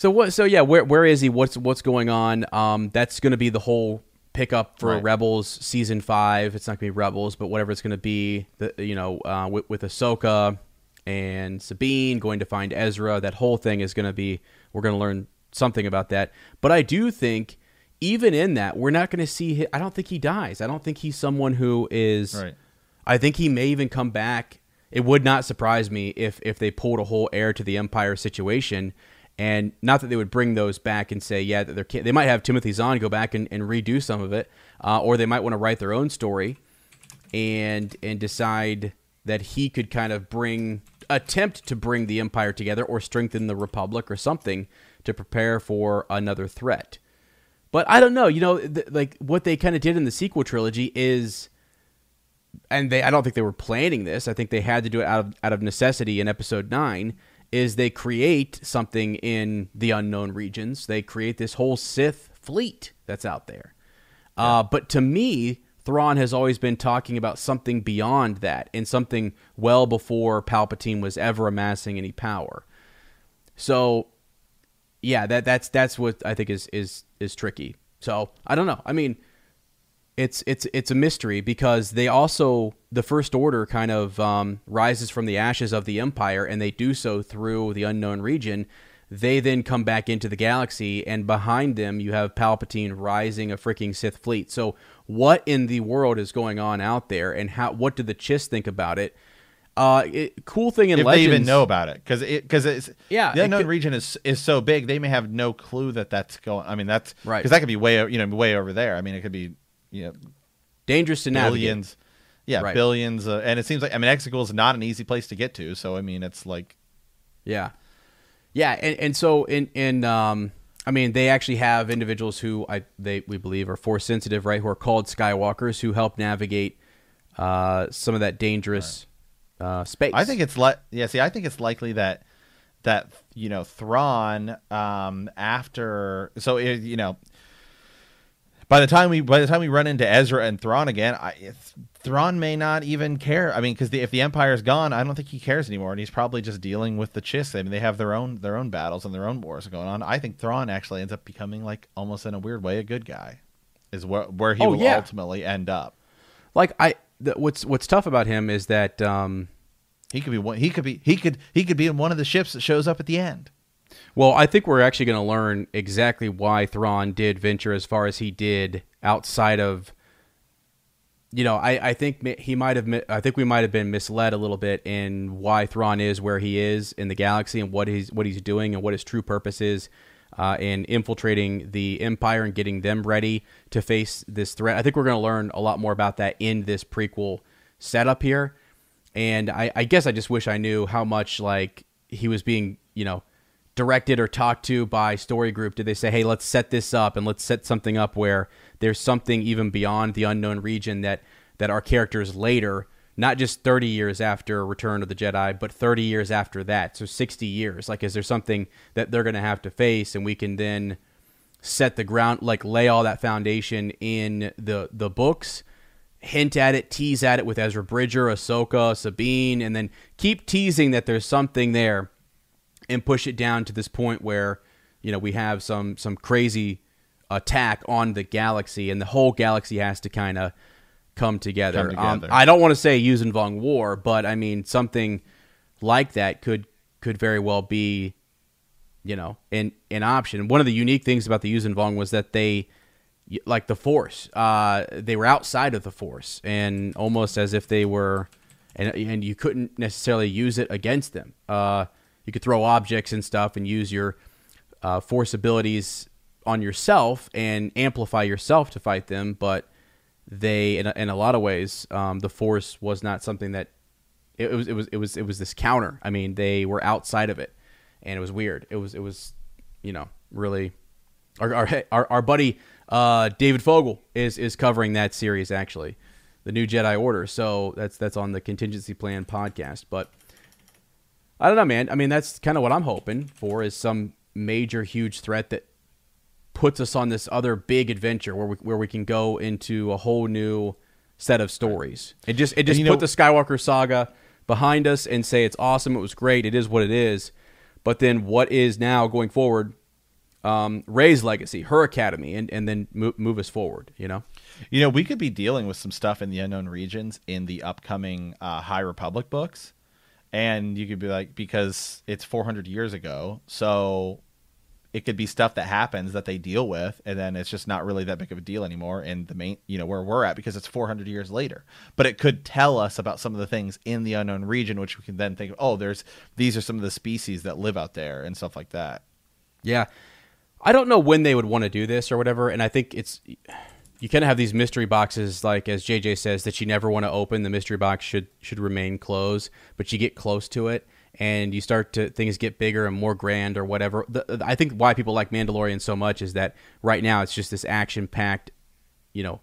so what? So yeah, where where is he? What's what's going on? Um, that's going to be the whole pickup for Right. Rebels season five. It's not going to be Rebels, but whatever it's going to be. The you know uh, with with Ahsoka and Sabine going to find Ezra. That whole thing is going to be. We're going to learn something about that. But I do think. Even in that, we're not going to see. Him, I don't think he dies. I don't think he's someone who is. Right. I think he may even come back. It would not surprise me if if they pulled a whole heir to the empire situation, and not that they would bring those back and say, yeah, that they might have Timothy Zahn go back and, and redo some of it, uh, or they might want to write their own story, and and decide that he could kind of bring attempt to bring the empire together or strengthen the republic or something to prepare for another threat. But I don't know, you know, th- like what they kind of did in the sequel trilogy is and they I don't think they were planning this. I think they had to do it out of out of necessity in episode 9 is they create something in the unknown regions. They create this whole Sith fleet that's out there. Uh, but to me, Thrawn has always been talking about something beyond that and something well before Palpatine was ever amassing any power. So, yeah, that that's that's what I think is is is tricky. So I don't know. I mean, it's it's it's a mystery because they also the first order kind of um, rises from the ashes of the empire and they do so through the unknown region They then come back into the galaxy, and behind them you have Palpatine rising a freaking Sith fleet. So, what in the world is going on out there, and how? What do the Chiss think about it? Uh, it, cool thing in if Legends, they even know about it, because it because it's Yeah, the unknown could- region is is so big they may have no clue that that's going. I mean that's Right. because that could be way you know way over there. I mean it could be you know dangerous to navigate. yeah Right. billions, uh, and it seems like I mean Exegol is not an easy place to get to. So I mean it's like Yeah, yeah, and and so in in um, I mean, they actually have individuals who I they we believe are force sensitive, right? Who are called Skywalkers, who help navigate uh, some of that dangerous uh, space. I think it's like yeah. See, I think it's likely that that you know Thrawn um after so it, you know by the time we by the time we run into Ezra and Thrawn again, I Thrawn may not even care. I mean, because if the Empire's gone, I don't think he cares anymore, and he's probably just dealing with the Chiss. I mean, they have their own their own battles and their own wars going on. I think Thrawn actually ends up becoming like almost in a weird way a good guy, is where where he Oh, will yeah. ultimately end up. like I the, what's what's tough about him is that um, He could be one. He could be. He could. He could be in one of the ships that shows up at the end. Well, I think we're actually going to learn exactly why Thrawn did venture as far as he did outside of. You know, I, I think he might have. I think we might have been misled a little bit in why Thrawn is where he is in the galaxy and what he's what he's doing and what his true purpose is uh, in infiltrating the Empire and getting them ready to face this threat. I think we're going to learn a lot more about that in this prequel setup here. And I, I guess I just wish I knew how much like he was being, you know, directed or talked to by story group. Did they say, hey, let's set this up and let's set something up where there's something even beyond the unknown region that that our characters later, not just 30 years after Return of the Jedi, but 30 years after that, so 60 years. Like, is there something that they're going to have to face, and we can then set the ground, like lay all that foundation in the the books, hint at it, tease at it with Ezra Bridger, Ahsoka, Sabine, and then keep teasing that there's something there, and push it down to this point where you know we have some some crazy attack on the galaxy, and the whole galaxy has to kind of come together. Come Um. I don't want to say Yuuzhan Vong War, but I mean something like that could could very well be you know, an an option. One of the unique things about the Yuuzhan Vong was that they, like the Force, uh, they were outside of the Force, and almost as if they were, and and you couldn't necessarily use it against them. Uh, you could throw objects and stuff and use your uh, Force abilities on yourself and amplify yourself to fight them, but they, in a, in a lot of ways, um, the Force was not something that it, it was it was it was it was this counter. I mean, they were outside of it, and it was weird. It was it was, you know, really. Our our our, our buddy uh, David Fogel is is covering that series actually, the new Jedi Order. So that's that's on the Contingency Plan podcast. But I don't know, man. I mean, that's kind of what I'm hoping for is some major, huge threat that puts us on this other big adventure where we where we can go into a whole new set of stories. It just it just put know- the Skywalker saga behind us and say it's awesome, it was great, it is what it is. But then what is now going forward? Um, Rey's legacy, her academy, and and then move, move us forward. You know. You know, we could be dealing with some stuff in the unknown regions in the upcoming uh, High Republic books, and you could be like, because it's 400 years ago, so it could be stuff that happens that they deal with, and then it's just not really that big of a deal anymore in the main, you know, where we're at because it's 400 years later. But it could tell us about some of the things in the unknown region, which we can then think, oh, there's these are some of the species that live out there and stuff like that. Yeah. I don't know when they would want to do this or whatever, and I think it's you kind of have these mystery boxes, like as JJ says, that you never want to open. The mystery box should should remain closed, but you get close to it, and you start to things get bigger and more grand or whatever. The, I think why people like Mandalorian so much is that right now it's just this action packed, you know,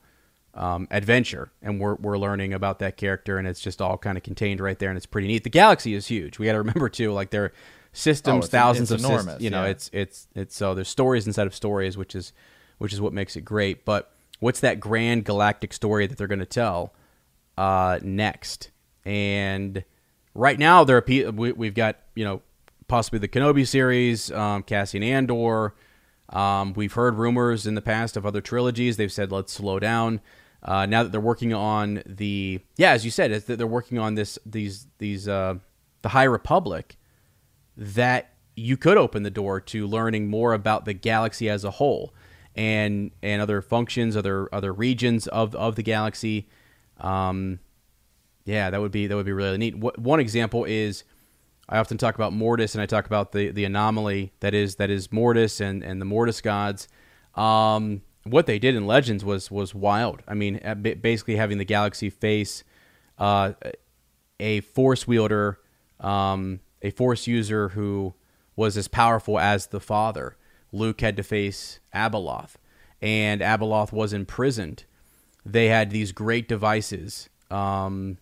um, adventure, and we're we're learning about that character, and it's just all kind of contained right there, and it's pretty neat. The galaxy is huge. We got to remember too, like there are systems, Oh, thousands it's of enormous, you know, yeah. it's it's it's so there's stories inside of stories, which is which is what makes it great. But what's that grand galactic story that they're going to tell uh, next? And right now, there are we, we've got you know possibly the Kenobi series, um, Cassian Andor. Um, we've heard rumors in the past of other trilogies. They've said let's slow down. Uh, now that they're working on the yeah, as you said, that they're working on this these these uh, the High Republic that you could open the door to learning more about the galaxy as a whole and and other functions, other other regions of of the galaxy. Um, yeah, that would be that would be really neat. one example is I often talk about Mortis, and I talk about the the anomaly that is that is Mortis and and the Mortis gods. Um, what they did in Legends was was wild. I mean, basically having the galaxy face uh, a force wielder, um, a force user who was as powerful as the father. Luke had to face Abeloth, and Abeloth was imprisoned. They had these great devices, um,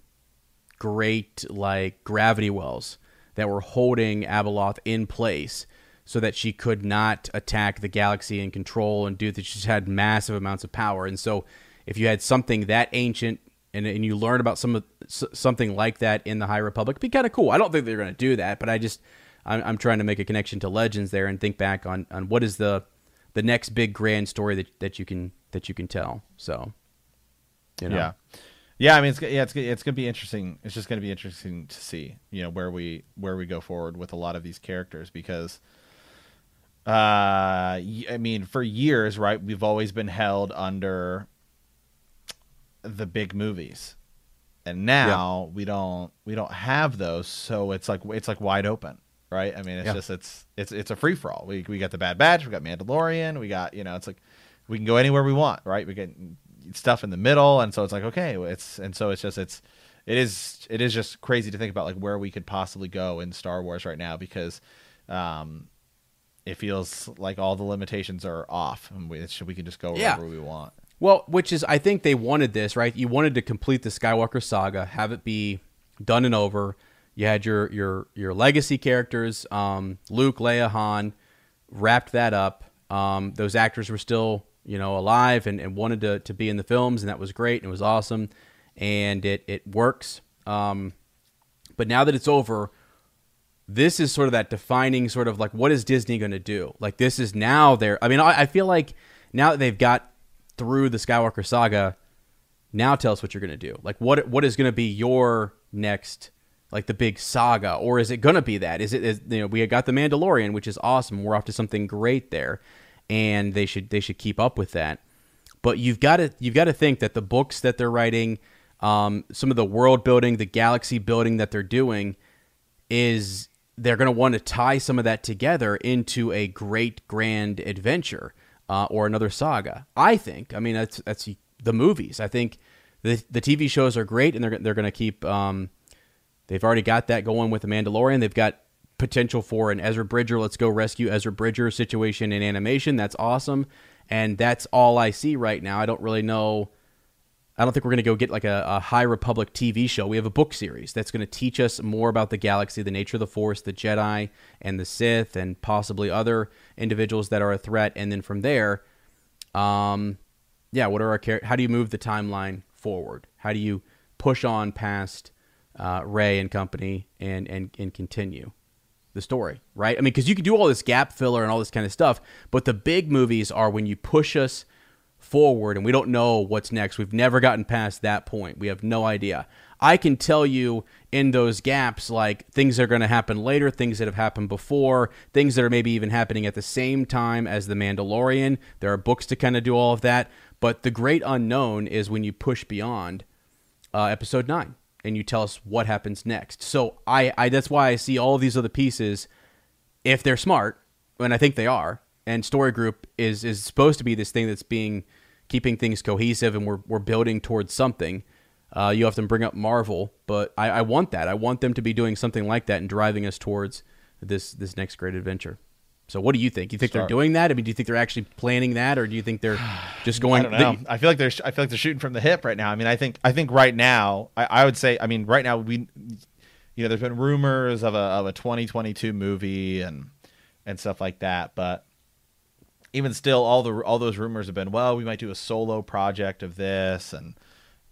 great like gravity wells that were holding Abeloth in place so that she could not attack the galaxy and control and do that. She just had massive amounts of power. And so, if you had something that ancient and, and you learn about some of something like that in the High Republic, it'd be kind of cool. I don't think they're going to do that, but I just I'm, I'm trying to make a connection to Legends there and think back on on what is the the next big grand story that, that you can that you can tell. So, you know. yeah, yeah. I mean, it's yeah, it's it's gonna be interesting. It's just gonna be interesting to see, you know, where we where we go forward with a lot of these characters because, uh, I mean, for years, right, we've always been held under the big movies, and now yeah. we don't we don't have those, so it's like it's like wide open right? I mean, it's yeah. just it's it's it's a free for all. We we got the Bad Batch, we got Mandalorian, we got you know, it's like we can go anywhere we want, right? We get stuff in the middle, and so it's like okay, it's and so it's just it's it is it is just crazy to think about like where we could possibly go in Star Wars right now because um it feels like all the limitations are off and we, we can just go wherever yeah. we want. Well, which is I think they wanted this, right? You wanted to complete the Skywalker saga, have it be done and over you had your your your legacy characters, um, Luke, Leia, Han, wrapped that up. Um, those actors were still you know alive and, and wanted to, to be in the films, and that was great and it was awesome, and it it works. Um, but now that it's over, this is sort of that defining sort of like what is Disney going to do? Like this is now their. I mean, I, I feel like now that they've got through the Skywalker saga, now tell us what you're going to do. Like what what is going to be your next like the big saga, or is it gonna be that? Is it is, you know we got the Mandalorian, which is awesome. We're off to something great there, and they should they should keep up with that. But you've got to you've got to think that the books that they're writing, um, some of the world building, the galaxy building that they're doing, is they're going to want to tie some of that together into a great grand adventure uh, or another saga. I think. I mean, that's that's the movies. I think the the TV shows are great, and they're they're going to keep um, They've already got that going with the Mandalorian. They've got potential for an Ezra Bridger, let's go rescue Ezra Bridger situation in animation. That's awesome. And that's all I see right now. I don't really know. I don't think we're going to go get like a, a, High Republic TV show. We have a book series that's going to teach us more about the galaxy, the nature of the Force, the Jedi, and the Sith, and possibly other individuals that are a threat. And then from there, um, yeah, what are our char- How do you move the timeline forward? How do you push on past uh, Rey and company and and and continue the story, right? I mean, because you can do all this gap filler and all this kind of stuff, but the big movies are when you push us forward and we don't know what's next. We've never gotten past that point. We have no idea. I can tell you in those gaps, like things that are going to happen later, things that have happened before, things that are maybe even happening at the same time as The Mandalorian. There are books to kind of do all of that. But the great unknown is when you push beyond uh, episode nine and you tell us what happens next. So I, I that's why I see all these other pieces, if they're smart, and I think they are, and Story Group is is supposed to be this thing that's being keeping things cohesive and we're we're building towards something. Uh, you often bring up Marvel, but I, I want that. I want them to be doing something like that and driving us towards this this next great adventure. So what do you think? You think Start. they're doing that? I mean, do you think they're actually planning that, or do you think they're (sighs) just going? I don't know. I feel like they're I feel like they're shooting from the hip right now. I mean, I think I think right now I, I would say I mean right now we, you know, there's been rumors of a of a 2022 movie and and stuff like that, but even still, all the all those rumors have been well, we might do a solo project of this and.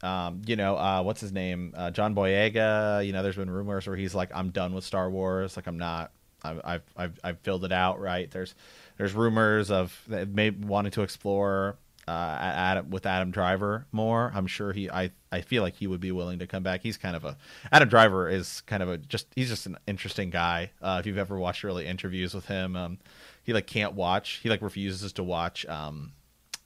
Um, you know, uh, what's his name? Uh, John Boyega. You know, there's been rumors where he's like, "I'm done with Star Wars. Like, I'm not I've, I've, I've filled it out right. There's there's rumors of maybe wanting to explore uh, Adam with Adam Driver more. I'm sure he. I I feel like he would be willing to come back. He's kind of a Adam Driver is kind of a just he's just an interesting guy. Uh, if you've ever watched early interviews with him, um, he like can't watch. He like refuses to watch um,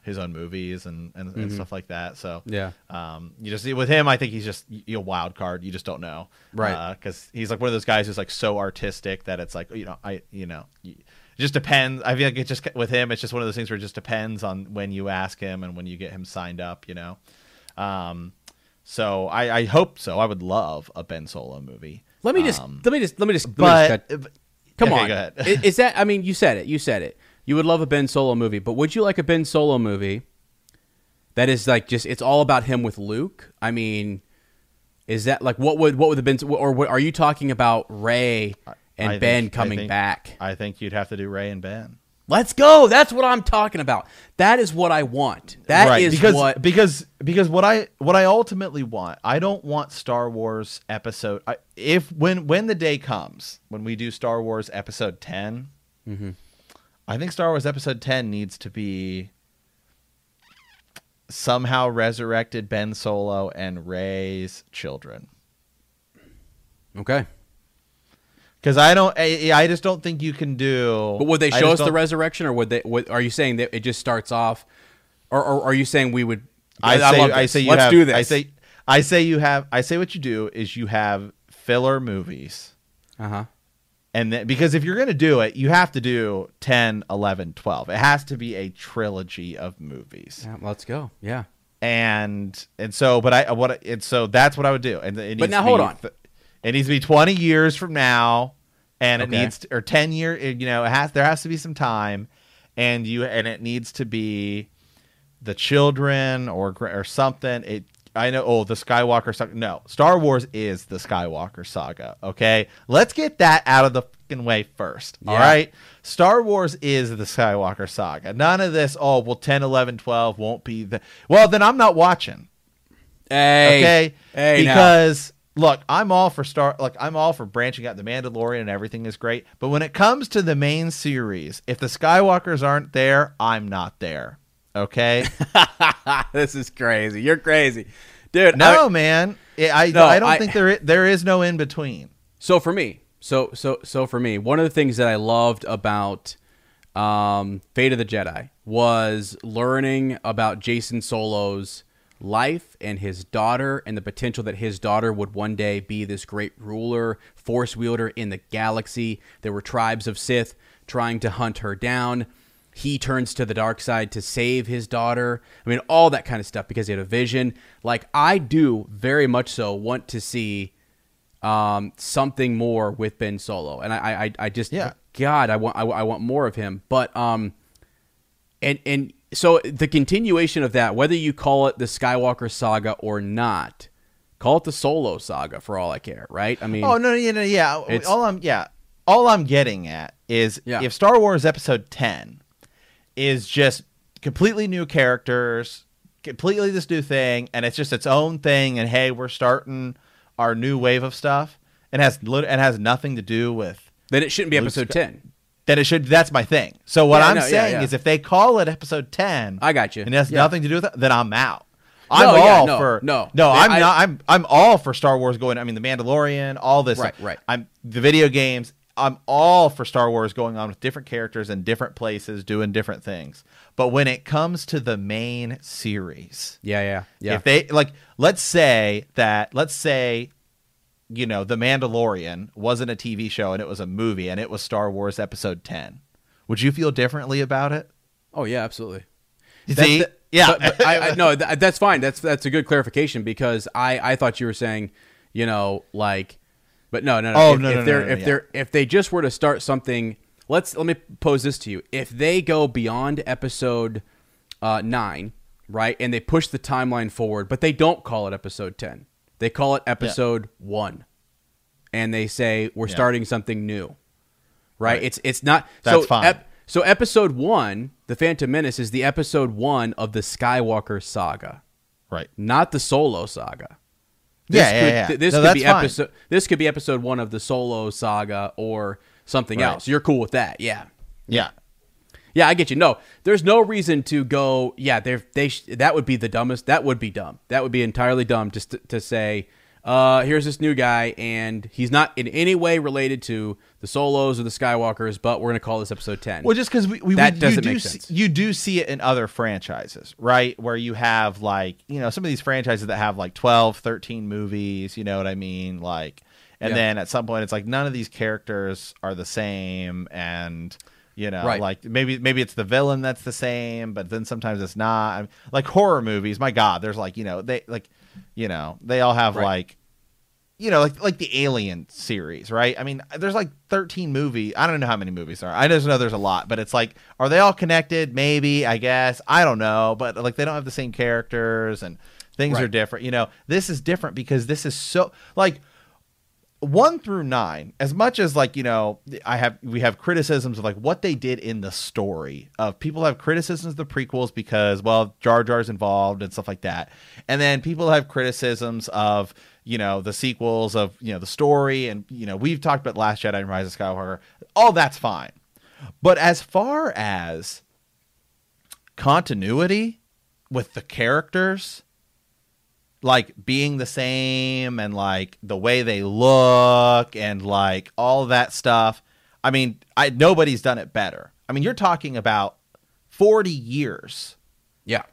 his own movies and, and, and stuff like that. So Yeah. um, you just with him, I think he's just you a wild card. You just don't know, Right. Because he's like one of those guys who's like so artistic that it's like you know I you know. y- It just depends. I feel like it just with him, it's just one of those things where it just depends on when you ask him and when you get him signed up. You know, um, so I, I hope so. I would love a Ben Solo movie. Let me just Um, let me just let me just, let me but, just cut- Come okay, on. go ahead. Is that? I mean, you said it. You said it. You would love a Ben Solo movie, but would you like a Ben Solo movie that is like just it's all about him with Luke? I mean, is that like what would what would the Ben or what, are you talking about Rey and I Ben think- I coming think- back? I think you'd have to do Rey and Ben. Let's go. That's what I'm talking about. That is what I want. That is because what because because what I what I ultimately want. I don't want Star Wars episode. I, if when when the day comes when we do Star Wars episode 10 Mm-hmm. I think Star Wars episode ten needs to be somehow resurrected Ben Solo and Rey's children. Okay. Because I don't, I, I just don't think you can do. But would they show us the resurrection, or would they? Would, are you saying that it just starts off, or, or are you saying we would? I say, love I say you Let's have, do this. I say, I say you have. I say what you do is you have filler movies, uh huh. And then because if you're gonna do it, you have to do 10, 11, 12. It has to be a trilogy of movies, Yeah, let's go. Yeah. and and so, but I what and so that's what I would do. And it But now to be hold on. it needs to be twenty years from now, and it Okay. needs to, or ten year. You know, it has there has to be some time, and you and it needs to be the children or or something. It I know. Oh, the Skywalker saga. No, Star Wars is the Skywalker saga. Okay, let's get that out of the fucking way first. All Yeah. right, Star Wars is the Skywalker saga. None of this. Oh, well, 10, 11, 12 won't be the. Well, then I'm not watching. Hey. Okay, Hey. now. because. Look, I'm all for star. Like, I'm all for branching out. The Mandalorian and everything is great, but when it comes to the main series, if the Skywalkers aren't there, I'm not there. Okay. (laughs) this is crazy. You're crazy, dude. No, I- man. I I, No, I don't I- think there is, there is no in between. so for me, so so so for me, one of the things that I loved about um, Fate of the Jedi was learning about Jacen Solo's life and his daughter and the potential that his daughter would one day be this great ruler, force wielder in the galaxy. There were tribes of Sith trying to hunt her down. He turns to the dark side to save his daughter. I mean, all that kind of stuff because he had a vision. Like, I do very much so want to see um, something more with Ben Solo, and I, I, I just, Yeah. God, I want, I, I want more of him. But, um, and and so the continuation of that, whether you call it the Skywalker saga or not, call it the Solo saga for all I care, right? I mean, Oh no, yeah, no, yeah. All I'm yeah, all I'm getting at is Yeah. if Star Wars Episode Ten is just completely new characters, completely this new thing, and it's just its own thing, and hey, we're starting our new wave of stuff, and has lit- and has nothing to do with then it shouldn't be Luke episode ten. then it should. That's my thing. So what Yeah, I'm no, yeah, saying yeah. is, if they call it Episode Ten, I got you. and it has Yeah. nothing to do with it, then I'm out. I'm No, yeah, all no, for no. no. I'm I- not. I'm I'm all for Star Wars going. I mean, the Mandalorian, all this. Right, right. I'm the video games. I'm all for Star Wars going on with different characters in different places, doing different things. But when it comes to the main series, Yeah, yeah, yeah. if they like, let's say that, let's say, you know, The Mandalorian wasn't a TV show and it was a movie and it was Star Wars Episode Ten. Would you feel differently about it? oh yeah, absolutely. You That's see? the- yeah. but, but I, I, no, th- that's fine. That's that's a good clarification because I I thought you were saying, you know, like, but no, no, no. Oh, if, no, if no, no, they're no, no, if yeah. they're if they just were to start something, let's let me pose this to you. If they go beyond episode uh, nine, right, and they push the timeline forward, but they don't call it episode ten, they call it episode one, and they say we're Yeah. starting something new, right? Right. It's it's not That's so fine. so episode one, The Phantom Menace, is the episode one of the Skywalker saga, right. not the Solo saga. Yeah, yeah, could, yeah. th- this No, could that's be fine. episode. This could be episode one of the Solo saga or something Right. else. You're cool with that, yeah, Yeah. Yeah, I get you. No, there's no reason to go. Yeah, they they sh- that would be the dumbest. That would be dumb. That would be entirely dumb just to, to say, uh, here's this new guy, and he's not in any way related to the Solos or the Skywalkers, but we're gonna call this episode ten. Well, just because we, we That we- doesn't you do make see- sense. you do see it in other franchises, right? Where you have like you know some of these franchises that have like 12, 13 movies. You know what I mean? Like, and Yeah. then at some point it's like none of these characters are the same, and you know, Right. like maybe maybe it's the villain that's the same, but then sometimes it's not. I mean, like horror movies, my God, there's like you know they like you know they all have Right. like you know, like like the Alien series, right? I mean, there's like 13 movies. I don't know how many movies there are. I just know there's a lot, but it's like, are they all connected? Maybe, I guess. I don't know, but like they don't have the same characters and things are different. You know, this is different because this is so like one through nine as much as like you know i have we have criticisms of like what they did in the story of people have criticisms of the prequels because well jar jar's involved and stuff like that and then people have criticisms of you know the sequels of you know the story and you know we've talked about last jedi and rise of skywalker all that's fine but as far as continuity with the characters like being the same and like the way they look and like all that stuff. I mean, I nobody's done it better. I mean, you're talking about 40 years. yeah.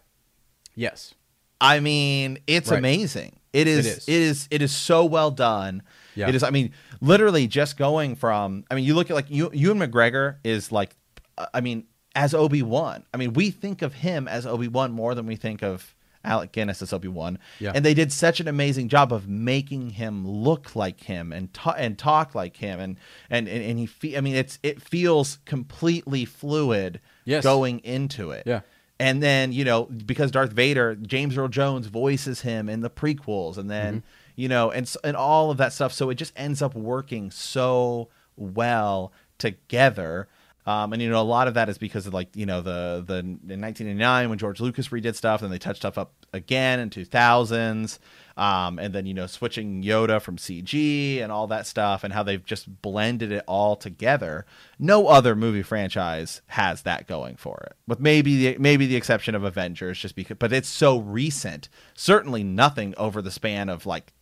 Yes. I mean, it's Right. amazing. It is, It is. it is it is so well done. Yeah. It is I mean, literally just going from I mean, you look at like you Ewan McGregor is like uh, I mean, as Obi-Wan. I mean, we think of him as Obi-Wan more than we think of Alec Guinness as Obi-Wan. Yeah. And they did such an amazing job of making him look like him and ta- and talk like him and and and, and he fe- I mean, it's it feels completely fluid Yes. going into it. Yeah. And then, you know, because Darth Vader, James Earl Jones voices him in the prequels and then, Mm-hmm. you know, and and all of that stuff. So it just ends up working so well together. Um, and you know, a lot of that is because of like, you know, the the in 1989 when George Lucas redid stuff, and they touched stuff up again in 2000s. Um, and then, you know, switching Yoda from CG and all that stuff and how they've just blended it all together. No other movie franchise has that going for it. With maybe the maybe the exception of Avengers just because but it's so recent. Certainly nothing over the span of like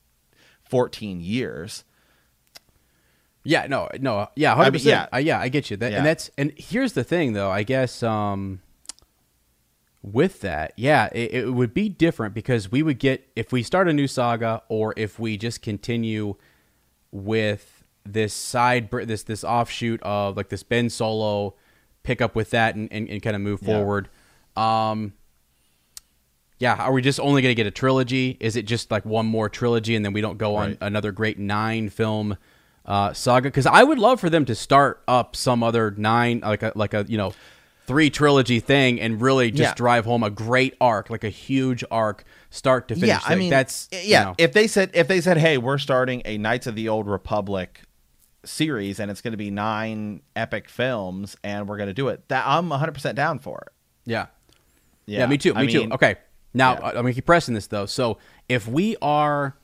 14 years. Yeah, no, no, yeah, hundred mean, yeah. percent. Yeah, I get you. That, Yeah. and that's and here's the thing, though. I guess um, with that, yeah, it, it would be different because we would get if we start a new saga or if we just continue with this side, this this offshoot of like this Ben Solo, pick up with that and, and, and kind of move Yeah. forward. Um, yeah, are we just only going to get a trilogy? Is it just like one more trilogy and then we don't go on another great nine film uh, saga? Because I would love for them to start up some other nine, like a like a you know three trilogy thing, and really just Yeah. drive home a great arc, like a huge arc, start to finish. Yeah, I Like, mean that's yeah. you know, If they said if they said, "Hey, we're starting a Knights of the Old Republic series and it's going to be nine epic films and we're going to do it," that I'm 100% down for it. yeah. Yeah, me too. I Me too. mean, Okay, now yeah. I'm gonna keep pressing this though. So if we are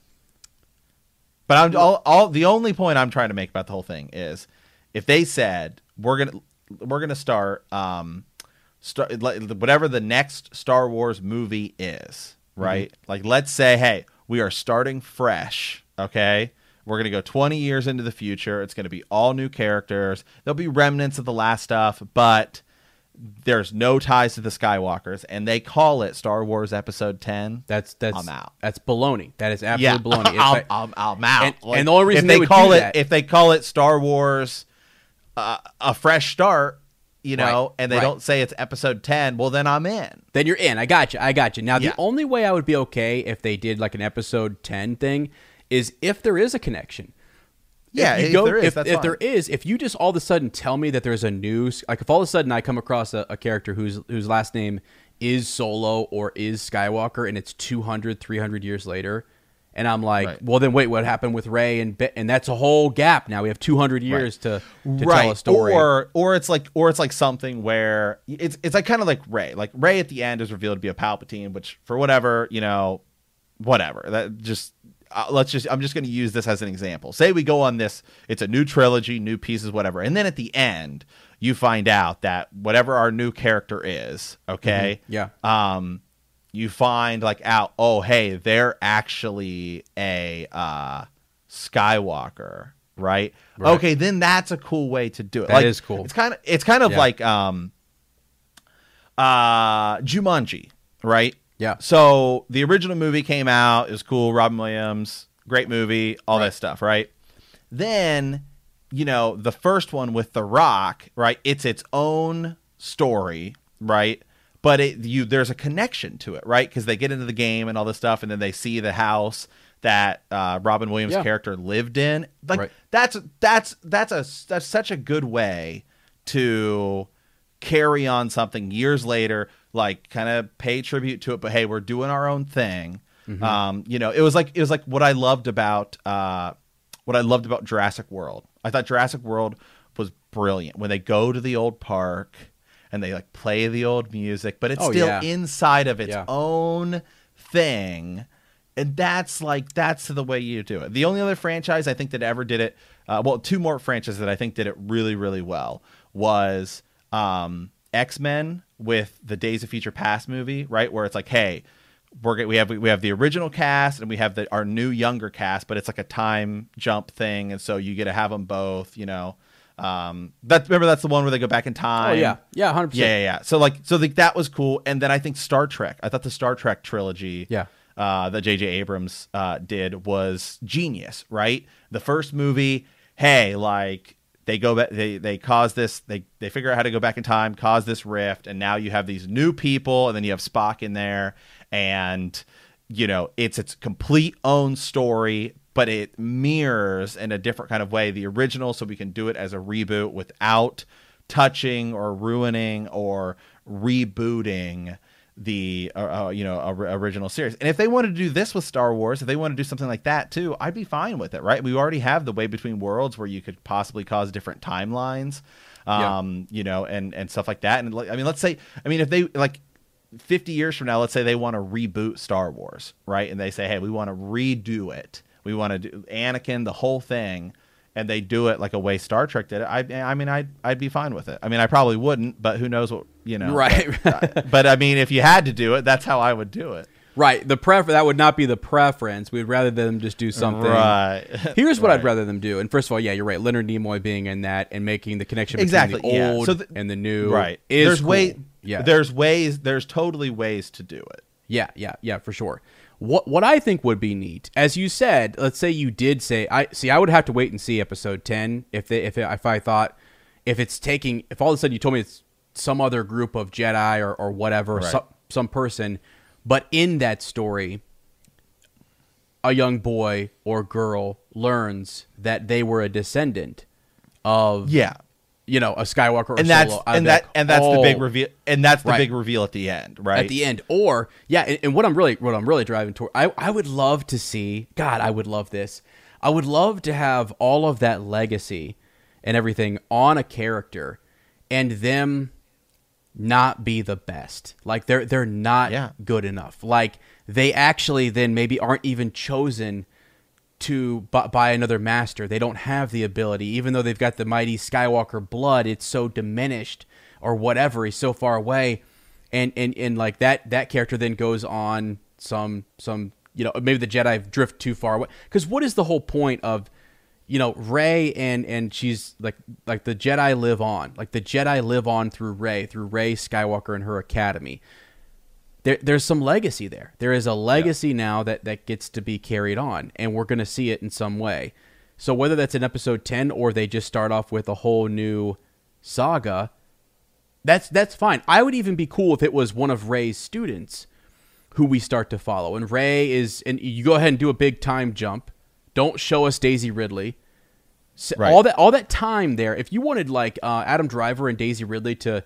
But I'm all, all the only point I'm trying to make about the whole thing is if they said we're gonna we're gonna start um start whatever the next Star Wars movie is, right? Like let's say, hey, we are starting fresh, okay? We're gonna go 20 years into the future. It's gonna be all new characters. There'll be remnants of the last stuff, but there's no ties to the Skywalkers, and they call it Star Wars Episode 10. that's that's I'm out. That's baloney. That is Yeah, baloney. (laughs) I'm, I'm, I'm out. And- and the only reason if they they, call it that- if they call it Star Wars, uh, a fresh start, you know, Right, and they right. don't say it's Episode 10, well then I'm in. then you're in. I got you. I got you. Now, the only way I would be okay if they did like an episode 10 thing is if there is a connection. Yeah, if go- there is, if, that's if there is, if you just all of a sudden tell me that there's a news, like if all of a sudden I come across a, a character whose whose last name is Solo or is Skywalker and it's 200, 300 years later, and I'm like, Right. well, then wait, what happened with Rey and Be- and that's a whole gap. Now we have 200 years to, to tell a story. Or or it's like or it's like something where it's it's like kind of like Rey. Like Rey at the end is revealed to be a Palpatine, which for whatever, you know, whatever. That just uh, let's just I'm just going to use this as an example. Say we go on this it's a new trilogy, new pieces whatever. And then at the end, you find out that whatever our new character is, okay, Yeah. um, you find like out, oh hey, they're actually a uh, Skywalker, right? Right. Okay, then that's a cool way to do it. That like, is cool. It's kind of it's kind of Yeah. like um, uh, Jumanji, right? Yeah. So the original movie came out. It was cool. Robin Williams, great movie, all Right. that stuff, right? Then, you know, the first one with The Rock, right? It's its own story, right? But it you there's a connection to it, right? Because they get into the game and all this stuff, and then they see the house that uh, Robin Williams' Yeah. character lived in. Like Right. that's that's that's a that's such a good way to carry on something years later, like kind of pay tribute to it. But hey, we're doing our own thing. Um, you know, it was like it was like what I loved about uh, what I loved about Jurassic World. I thought Jurassic World was brilliant when they go to the old park and they like play the old music, but it's Oh, still yeah. inside of its Yeah. own thing. And that's like that's the way you do it. The only other franchise I think that ever did it, uh, well, two more franchises that I think did it really, really well was um, X Men with the Days of Future Past movie, right? Where it's like, hey, we're we have we have the original cast and we have the our new younger cast, but it's like a time jump thing, and so you get to have them both. You know, um, that remember that's the one where they go back in time. Oh yeah, yeah, hundred Yeah, percent. yeah, yeah. So like, so like that was cool. And then I think Star Trek. I thought the Star Trek trilogy, Yeah. uh, that J.J. Abrams uh, did was genius. Right, the first movie. Hey, like they go back, they they cause this, they they figure out how to go back in time, cause this rift, and now you have these new people, and then you have Spock in there, and you know it's its complete own story but it mirrors in a different kind of way the original so we can do it as a reboot without touching or ruining or rebooting the uh, uh, you know or- original series and if they wanted to do this with star wars if they want to do something like that too i'd be fine with it right we already have the way between worlds where you could possibly cause different timelines Yeah. um you know and and stuff like that and like, i mean let's say i mean if they like 50 years from now, let's say they want to reboot Star Wars, right? And they say, hey, we want to redo it. We want to do Anakin, the whole thing. And they do it like a way Star Trek did it. I, I mean, I'd, I'd be fine with it. I mean, I probably wouldn't, but who knows what, you know. Right. But, uh, but I mean, if you had to do it, that's how I would do it. Right. The prefer that would not be the preference. We'd rather them just do something. Right. (laughs) Here's what I'd rather them do. And first of all, yeah, you're right. Leonard Nimoy being in that and making the connection between Exactly. the yeah. old So th- and the new. Right. Is there's cool. way. Yeah. There's ways. There's totally ways to do it. Yeah, yeah, yeah, for sure. What what I think would be neat, as you said, let's say you did say I see I would have to wait and see episode 10 if they if if I thought if it's taking if all of a sudden you told me it's some other group of Jedi or or whatever, Right. some some person, but in that story a young boy or girl learns that they were a descendant of Yeah. You know, a Skywalker or And that's Solo. And that like, and that's the big "Oh." reveal. And that's the Right. big reveal at the end, right? at the end or yeah and, and what i'm really what i'm really driving toward I, I would love to see god i would love this i would love to have all of that legacy and everything on a character and them not be the best like they're they're not Yeah. good enough like they actually then maybe aren't even chosen to by another master. They don't have the ability, even though they've got the mighty Skywalker blood. It's so diminished or whatever. He's so far away, and and and like that that character then goes on some some you know maybe the Jedi drift too far away. Because what is the whole point of you know Rey and and she's like like the Jedi live on like the Jedi live on through Rey through Rey Skywalker and her academy there, there's some legacy there. There is a legacy now that, that gets to be carried on, and we're going to see it in some way. So whether that's in episode ten or they just start off with a whole new saga, that's that's fine. I would even be cool if it was one of Rey's students who we start to follow, and Ray is, and you go ahead and do a big time jump. Don't show us Daisy Ridley. S- Right. All that all that time there. If you wanted like uh, Adam Driver and Daisy Ridley to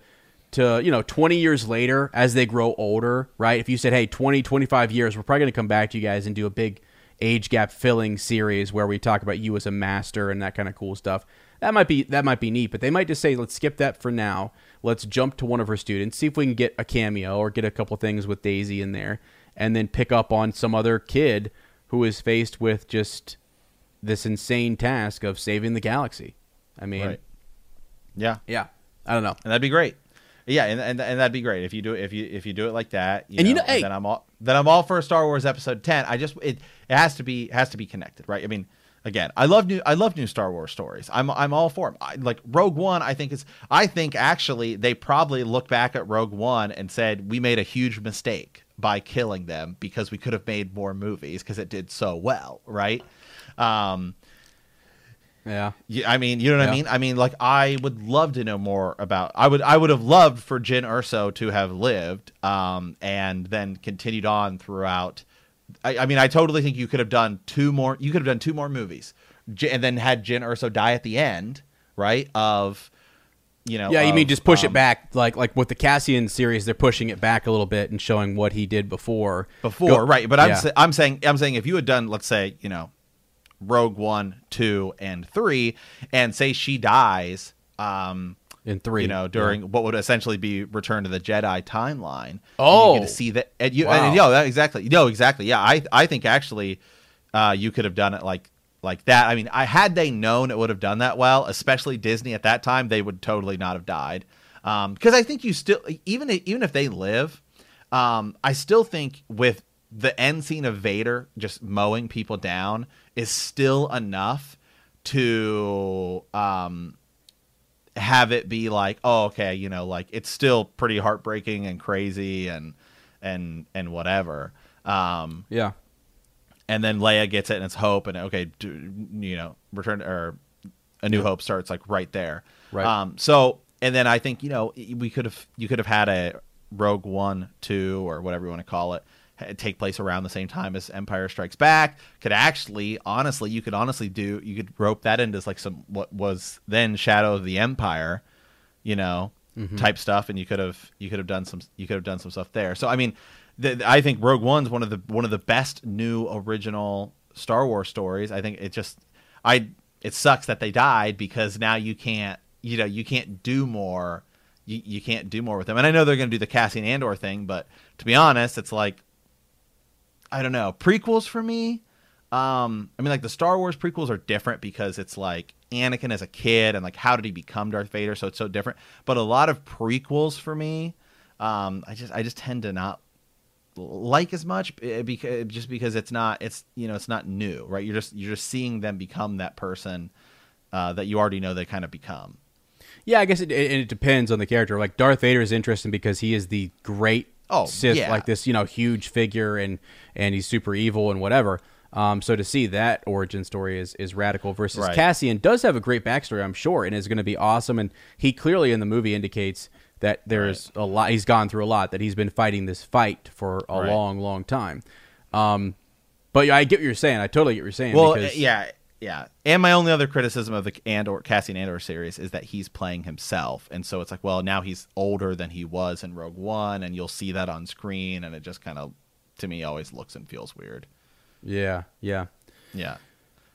to you know 20 years later as they grow older, right? If you said, "Hey, 20 25 years, we're probably going to come back to you guys and do a big age gap filling series where we talk about you as a master and that kind of cool stuff." That might be that might be neat, but they might just say, "Let's skip that for now. Let's jump to one of her students, see if we can get a cameo or get a couple things with Daisy in there, and then pick up on some other kid who is faced with just this insane task of saving the galaxy." I mean, Right. Yeah. yeah. I don't know. and that'd be great. Yeah, and, and and that'd be great if you do it if you if you do it like that. You And you know, know- hey- then I'm all then I'm all for Star Wars Episode Ten. I just it, it has to be has to be connected, right? I mean, again, I love new I love new Star Wars stories. I'm I'm all for them. I, like Rogue One, I think is I think actually they probably look back at Rogue One and said we made a huge mistake by killing them because we could have made more movies because it did so well, right? Um, Yeah. yeah, I mean, you know what I mean. I mean, like, I would love to know more about. I would, I would have loved for Jyn Erso to have lived, um, and then continued on throughout. I, I mean, I totally think you could have done two more. You could have done two more movies, J- and then had Jyn Erso die at the end, right? Of, you know, Yeah, you mean just push um, it back, like like with the Cassian series, they're pushing it back a little bit and showing what he did before. before, Go- right? But I'm, yeah. sa- I'm saying, I'm saying, if you had done, let's say, you know, Rogue One, two, and three, and say she dies, um, in three, you know, during what would essentially be Return to the Jedi timeline. Oh. you get to see that, and you, Wow. and, yo, that exactly, no, exactly, yeah. I, I think actually, uh, you could have done it like, like that. I mean, I had they known it would have done that well, especially Disney at that time, they would totally not have died. Um, because I think you still, even even if they live, um, I still think with the end scene of Vader just mowing people down is still enough to um have it be like, oh, okay, you know, like it's still pretty heartbreaking and crazy and and and whatever. Um, yeah, and then Leia gets it and it's Hope and okay, do, you know, Return or A New Hope starts like right there. Right. Um, so and then I think you know we could have you could have had a Rogue One, two, or whatever you want to call it, take place around the same time as Empire Strikes Back. Could actually, honestly, you could honestly do you could rope that into like some what was then Shadow of the Empire, you know, mm-hmm. type stuff, and you could have you could have done some you could have done some stuff there. So I mean, the, I think Rogue One's one of the one of the best new original Star Wars stories. I think it just I it sucks that they died because now you can't you know you can't do more you, you can't do more with them and i know they're going to do the cassian andor thing but to be honest it's like i don't know prequels for me um i mean like the star wars prequels are different because it's like anakin as a kid and like how did he become darth vader so it's so different but a lot of prequels for me um i just i just tend to not like as much because just because it's not it's you know it's not new right you're just you're just seeing them become that person uh, that you already know they kind of become yeah. I guess it, it, it depends on the character. Like Darth Vader is interesting because he is the great Oh, Sith, yeah. like this, you know, huge figure, and and he's super evil and whatever. Um, so to see that origin story is is radical. Versus Right. Cassian does have a great backstory, I'm sure, and is going to be awesome. And he clearly in the movie indicates that there's a lot. He's gone through a lot. That he's been fighting this fight for a Right. long, long time. Um, but yeah, I get what you're saying. I totally get what you're saying. well because, yeah yeah and my only other criticism of the andor cassian andor series is that he's playing himself and so it's like well now he's older than he was in rogue one and you'll see that on screen and it just kind of to me always looks and feels weird yeah, yeah. Yeah.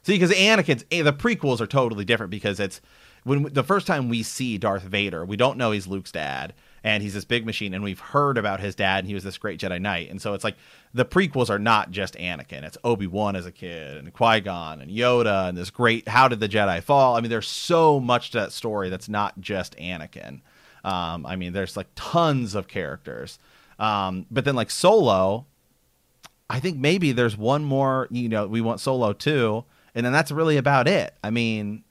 See, because Anakin's eh, the prequels are totally different because it's when the first time we see Darth Vader, we don't know he's Luke's dad, and he's this big machine, and we've heard about his dad, and he was this great Jedi Knight, and so it's like the prequels are not just Anakin; it's Obi Wan as a kid, and Qui Gon, and Yoda, and this great How did the Jedi fall? I mean, there's so much to that story that's not just Anakin. Um, I mean, there's like tons of characters, um, but then like Solo, I think maybe there's one more. You know, we want Solo too, and then that's really about it. I mean,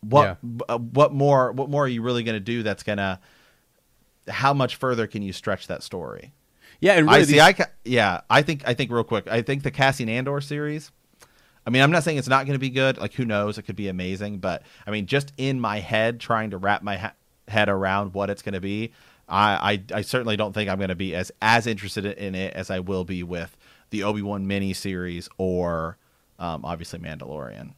what Yeah. uh, what more? What more are you really going to do? That's gonna how much further can you stretch that story? Yeah, and really I see. these- I ca- yeah. I think. I think real quick. I think the Cassian Andor series. I mean, I'm not saying it's not going to be good. Like, who knows? It could be amazing. But I mean, just in my head, trying to wrap my ha- head around what it's going to be, I, I I certainly don't think I'm going to be as as interested in it as I will be with the Obi Wan mini series or um, obviously Mandalorian.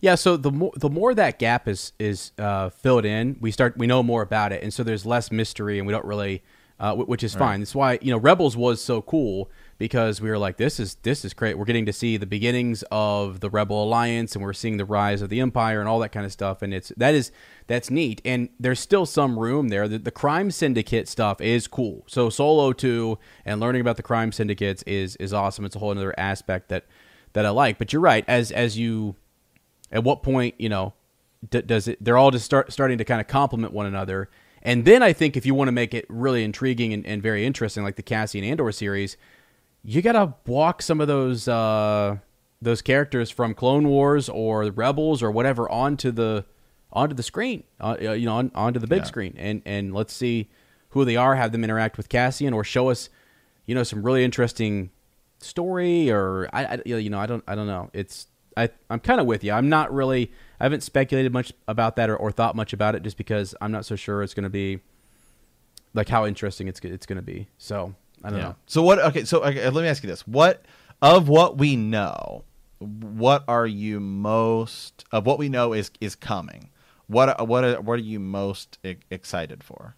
Yeah, so the more the more that gap is is uh, filled in, we start we know more about it, and so there's less mystery, and we don't really, uh, wh- which is fine. That's why you know Rebels was so cool because we were like, this is this is great. We're getting to see the beginnings of the Rebel Alliance, and we're seeing the rise of the Empire and all that kind of stuff, and it's that is that's neat. And there's still some room there. The, the crime syndicate stuff is cool. So Solo two and learning about the crime syndicates is is awesome. It's a whole other aspect that that I like. But you're right. As as you at what point you know d- does it they're all just start starting to kind of complement one another And then I think if you want to make it really intriguing and, and very interesting, like the Cassian Andor series, you gotta walk some of those uh, those characters from Clone Wars or Rebels or whatever onto the onto the screen, uh, uh, you know, on, onto the big Yeah. screen, and and let's see who they are, have them interact with Cassian, or show us, you know, some really interesting story, or I, I you know, I don't, I don't know. It's I, I'm kind of with you. I'm not really, I haven't speculated much about that or, or thought much about it, just because I'm not so sure it's going to be like how interesting it's it's going to be. So I don't Yeah. know. So what? Okay. So okay, let me ask you this: What of what we know? What are you most of what we know is is coming? What what are, what are you most excited for?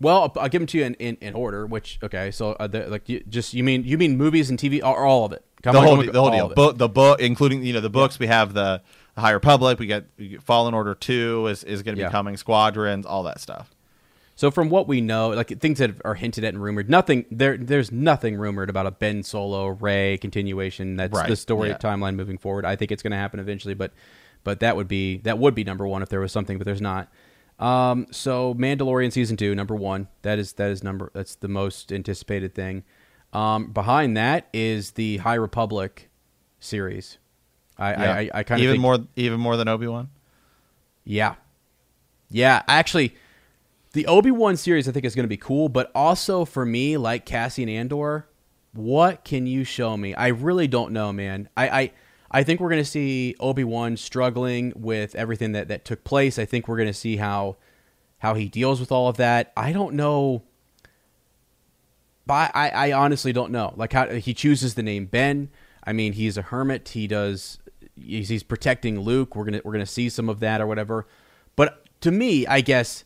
Well, I'll, I'll give them to you in, in, in order. Which okay, so uh, the, like you, just you mean you mean movies and TV or all of it? Come the on, whole come the whole deal. Book the book, including you know the books. We have the, the High Republic. We got, Fallen Order Two is is going to be Yeah. coming. Squadrons, all that stuff. So from what we know, like things that are hinted at and rumored, nothing there. There's nothing rumored about a Ben Solo Rey continuation. That's Right, the story yeah. timeline moving forward. I think it's going to happen eventually, but but that would be that would be number one if there was something, but there's not. Um, so Mandalorian season two, number one. That is that is number that's the most anticipated thing. Um, behind that is the High Republic series. I I, I, I kind of even think, more even more than Obi Wan. yeah. Yeah, actually, the Obi Wan series I think is going to be cool, but also for me, like Cassian Andor, what can you show me? I really don't know, man. I I, I think we're going to see Obi Wan struggling with everything that that took place. I think we're going to see how how he deals with all of that. I don't know. But I, I honestly don't know. Like how he chooses the name Ben. I mean, he's a hermit. He does. He's, he's protecting Luke. We're gonna we're gonna see some of that or whatever. But to me, I guess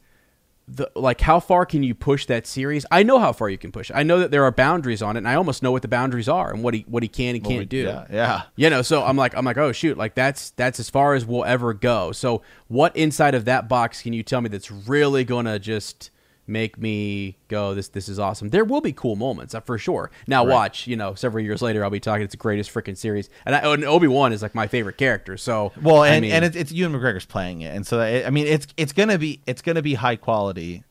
the like how far can you push that series? I know how far you can push. I know that there are boundaries on it, and I almost know what the boundaries are and what he what he can and Well, can't we- do. Yeah, yeah. You know, so I'm like, I'm like, oh shoot, like that's that's as far as we'll ever go. So what inside of that box can you tell me that's really gonna just make me go, this this is awesome? There will be cool moments uh, for sure. Now Right. watch, you know, several years later, I'll be talking. It's the greatest freaking series, and, I, and Obi Wan is like my favorite character. So Well, I and, mean, and it's, it's Ewan McGregor's playing it, and so it, I mean, it's it's gonna be it's gonna be high quality,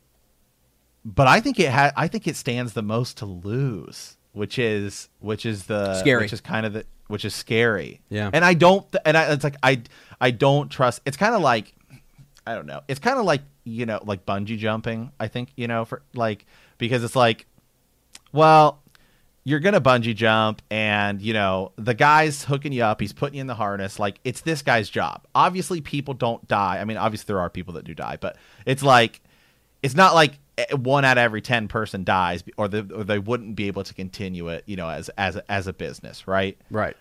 but I think it ha- I think it stands the most to lose, which is which is the Scary. which is kind of the which is scary. Yeah. and I don't and I it's like I I don't trust. It's kind of like I don't know. It's kind of like you know like bungee jumping. I think you know for like because it's like well you're gonna bungee jump and you know the guy's hooking you up he's putting you in the harness like it's this guy's job obviously people don't die i mean obviously there are people that do die but it's like it's not like eh, one out of every 10 person dies or, or they wouldn't be able to continue it you know as as as a business right right.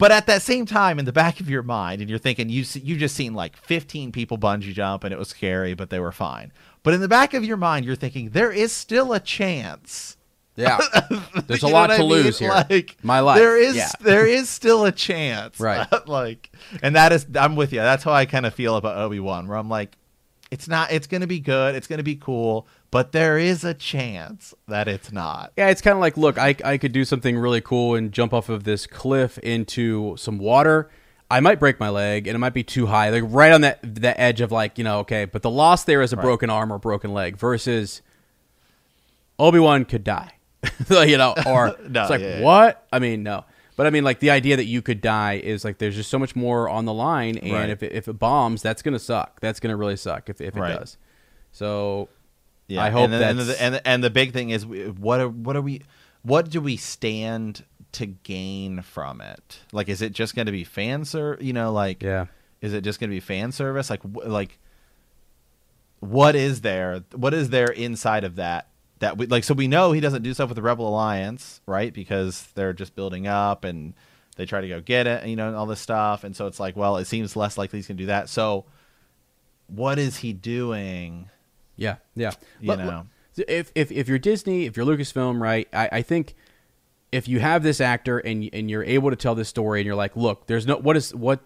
But at that same time, in the back of your mind, and you're thinking you you just seen like 15 people bungee jump and it was scary, but they were fine. But in the back of your mind, you're thinking there is still a chance. Yeah, (laughs) there's a lot to I mean? lose here. Like My life. there is Yeah. (laughs) there is still a chance, Right. (laughs) like, and that is I'm with you. That's how I kind of feel about Obi Wan, where I'm like, it's not. It's gonna be good. It's gonna be cool, but there is a chance that it's not. Yeah, it's kind of like, look, I, I could do something really cool and jump off of this cliff into some water. I might break my leg, and it might be too high, like right on that that edge of like, you know, okay. But the loss there is a broken arm or broken leg versus Obi Wan could die, (laughs) you know, (laughs) or No, it's like yeah, yeah. what? I mean, no. But I mean, like the idea that you could die is like there's just so much more on the line, and Right. if it, if it bombs, that's gonna suck. That's gonna really suck if if it Right. does. So Yeah, I hope and, then- and, that's- the, and the- and the big thing is, what are what are we? What do we stand to gain from it? Like, is it just going to be fan ser? You know, like, Yeah. is it just going to be fan service? Like, wh- like, what is there? What is there inside of that? That we like, so we know he doesn't do stuff with the Rebel Alliance, right? Because they're just building up and they try to go get it, you know, and all this stuff. And so it's like, well, it seems less likely he's going to do that. So, what is he doing? Yeah, yeah. You know. if if if you're Disney, if you're Lucasfilm, right? I, I think if you have this actor and and you're able to tell this story, and you're like, look, there's no what is what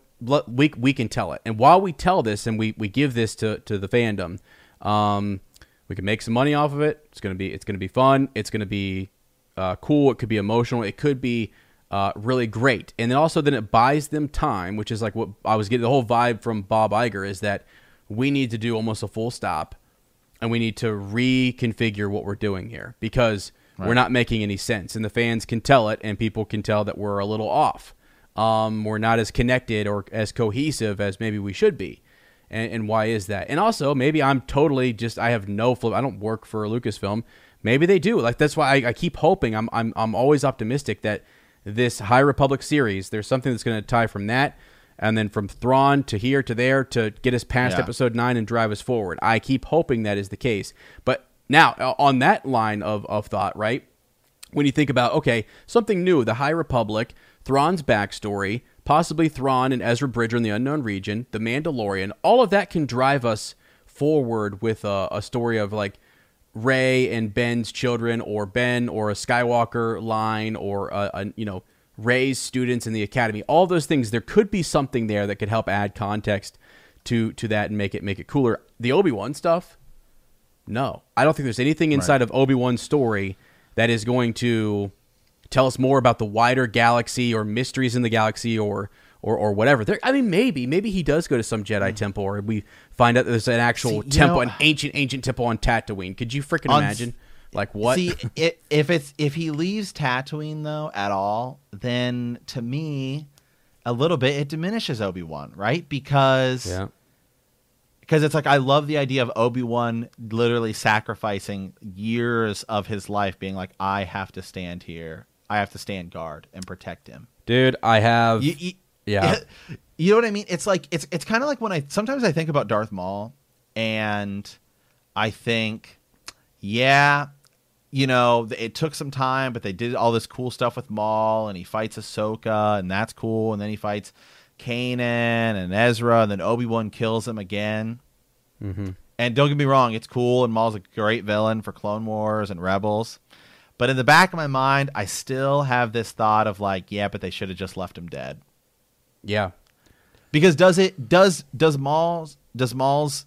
we we can tell it, and while we tell this and we we give this to to the fandom, um, we can make some money off of it. It's gonna be it's gonna be fun. It's gonna be uh, cool. It could be emotional. It could be uh, really great. And then also then it buys them time, which is like what I was getting the whole vibe from Bob Iger is that we need to do almost a full stop and we need to reconfigure what we're doing here because we're not making any sense, and the fans can tell it, and people can tell that we're a little off. Um, we're not as connected or as cohesive as maybe we should be. And, and why is that? And also, maybe I'm totally just I have no flip. I don't work for Lucasfilm. Maybe they do. Like that's why I, I keep hoping. I'm I'm I'm always optimistic that this High Republic series, there's something that's going to tie from that, and then from Thrawn to here to there to get us past Yeah. Episode Nine and drive us forward. I keep hoping that is the case. But now uh, on that line of of thought, right? when you think about okay, something new, the High Republic, Thrawn's backstory, possibly Thrawn and Ezra Bridger in the unknown region, the Mandalorian, all of that can drive us forward with a, a story of like Rey and Ben's children, or Ben, or a Skywalker line, or a, a you know Rey's students in the academy. All those things, there could be something there that could help add context to to that and make it make it cooler. The Obi Wan stuff, no, I don't think there's anything inside of Obi Wan's story that is going to tell us more about the wider galaxy or mysteries in the galaxy or or, or whatever. There, I mean, maybe maybe he does go to some Jedi mm. temple, or we find out there's an actual See, temple, know- an ancient ancient temple on Tatooine. Could you freaking imagine? Like what? See, i if it's if he leaves Tatooine though at all, then to me, a little bit it diminishes Obi Wan, right? Because yeah, because it's like I love the idea of Obi Wan literally sacrificing years of his life, being like, I have to stand here, I have to stand guard and protect him. dude, I have. You, you, Yeah. (laughs) you know what I mean? It's like it's it's kind of like when I sometimes I think about Darth Maul, and I think, yeah, you know, it took some time, but they did all this cool stuff with Maul, and he fights Ahsoka, and that's cool, and then he fights Kanan and Ezra, and then Obi Wan kills him again. mm-hmm. And don't get me wrong, it's cool, and Maul's a great villain for Clone Wars and Rebels. But in the back of my mind, I still have this thought of like, yeah, but they should have just left him dead. Yeah. Because does it does does Maul's does Maul's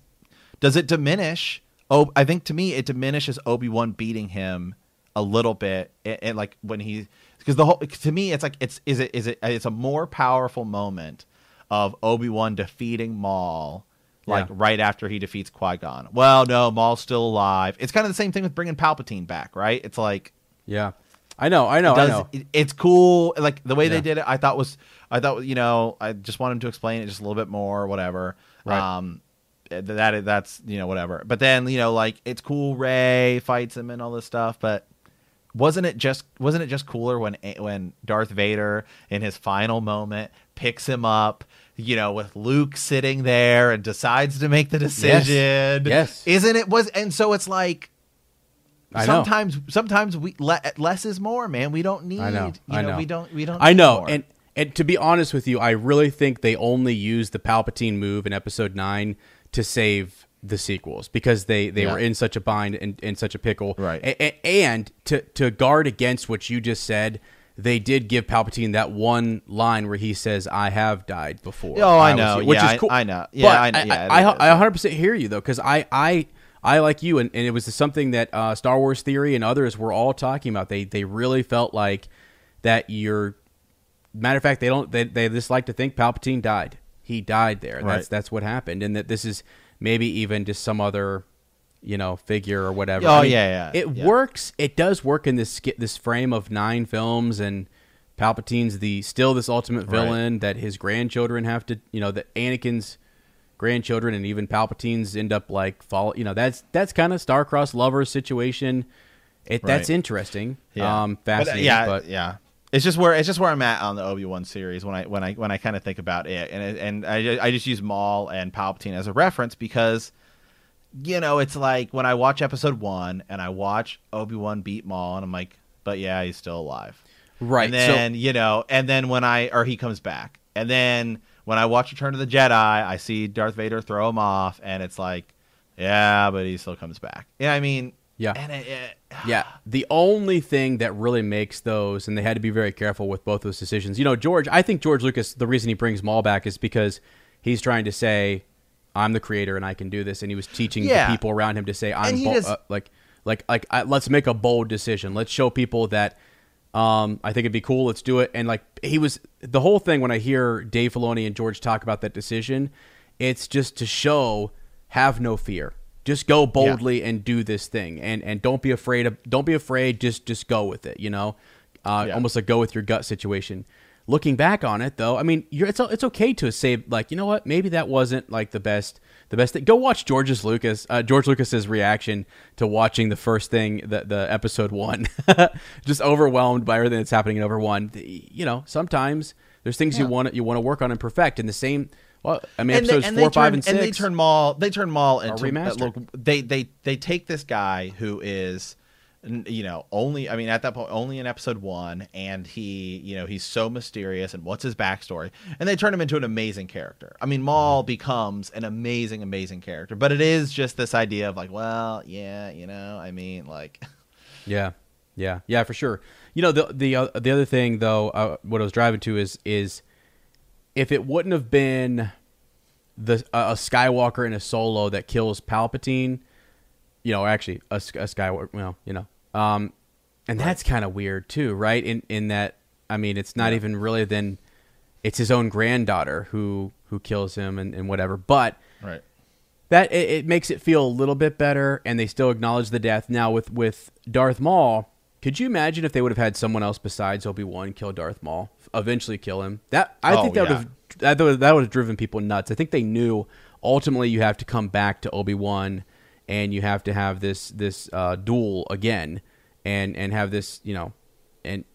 does it diminish? Oh, I think to me it diminishes Obi Wan beating him a little bit, and, like when he because the whole to me it's like it's is it is it it's a more powerful moment of Obi Wan defeating Maul. Like Yeah. right after he defeats Qui Gon. Well, no, Maul's still alive. It's kind of the same thing with bringing Palpatine back, right? It's like Yeah. I know. I know. does, I know. it- it's cool. Like the way Yeah. they did it, I thought was, I thought you know, I just wanted him to explain it just a little bit more, whatever. Right. Um, that that's you know whatever. But then you know like it's cool. Rey fights him and all this stuff, but wasn't it just wasn't it just cooler when when Darth Vader in his final moment picks him up? You know, with Luke sitting there and decides to make the decision. Yes. Isn't it was and so it's like I know. sometimes sometimes we le- less is more, man. We don't need. I know. You I know, know. We don't. We don't. I know, more. and and to be honest with you, I really think they only used the Palpatine move in Episode Nine to save the sequels because they they Yeah. were in such a bind and in such a pickle, Right. A- and to to guard against what you just said, they did give Palpatine that one line where he says, "I have died before." Oh, I was know. here," which Yeah, is cool. I- I know. Yeah, But I know. Yeah, I. I, I 100% hear you though, because I I. I like you, and, and it was something that uh, Star Wars Theory and others were all talking about. They they really felt like that you're matter of fact they don't they, they just like to think palpatine died he died there Right. that's that's what happened and that this is maybe even just some other you know figure or whatever Oh, yeah, yeah, it yeah. works it does work in this this frame of nine films and palpatine's the still this ultimate Right. villain that his grandchildren have to you know that anakin's grandchildren and even palpatine's end up like follow you know that's that's kind of star-crossed lovers situation it that's interesting Yeah. um But, uh, fascinating yeah, but yeah. It's just where it's just where I'm at on the Obi Wan series when I when I when I kind of think about it, and and I I just use Maul and Palpatine as a reference because, you know, it's like when I watch Episode One and I watch Obi Wan beat Maul, and I'm like, but yeah, he's still alive. Right, And so- then you know, and then when I or he comes back, and then when I watch Return of the Jedi, I see Darth Vader throw him off, and it's like, yeah, but he still comes back. Yeah, I mean, Yeah. and it, it, Yeah, the only thing that really makes those, and they had to be very careful with both those decisions. You know, George, I think George Lucas, the reason he brings Maul back is because he's trying to say, "I'm the creator and I can do this," and he was teaching Yeah. the people around him to say, "I'm bo- does- uh, like, like, like, uh, let's make a bold decision. Let's show people that." Um, I think it'd be cool. Let's do it. And like he was the whole thing when I hear Dave Filoni and George talk about that decision, it's just to show have no fear. Just go boldly and do this thing, and and don't be afraid of don't be afraid. Just just go with it. You know, uh, Yeah. almost a go with your gut situation. Looking back on it, though, I mean, you're, it's it's okay to say like, you know what, maybe that wasn't like the best the best thing. Go watch George's Lucas uh, George Lucas's reaction to watching the first thing the the episode one, (laughs) just overwhelmed by everything that's happening in over one. You know, sometimes there's things you Yeah. want you want to work on and perfect. And the same, well, I mean, and they, and four, they five, turn, and six. And they turn Maul. They turn Maul into remastered. uh, look. They they they take this guy who is, you know, only. I mean, at that point, only in episode one, and he, you know, he's so mysterious. And what's his backstory? And they turn him into an amazing character. I mean, Maul becomes an amazing, amazing character. But it is just this idea of like, well, yeah, you know, I mean, like, (laughs) Yeah, yeah, yeah, for sure. You know, the the uh, the other thing though, uh, what I was driving to is is if it wouldn't have been the a Skywalker in a Solo that kills Palpatine, you know, actually a, a Skywalker, well, you know, um, and that's kind of weird too, right? In in that, I mean, it's not even really then, it's his own granddaughter who who kills him and, and whatever, but right. that it, it makes it feel a little bit better and they still acknowledge the death now with with darth maul could you imagine if they would have had someone else besides obi-wan kill darth maul eventually kill him. That i Oh, think that would have that that would have driven people nuts. I think they knew ultimately you have to come back to obi-wan and you have to have this this uh, duel again and and have this you know and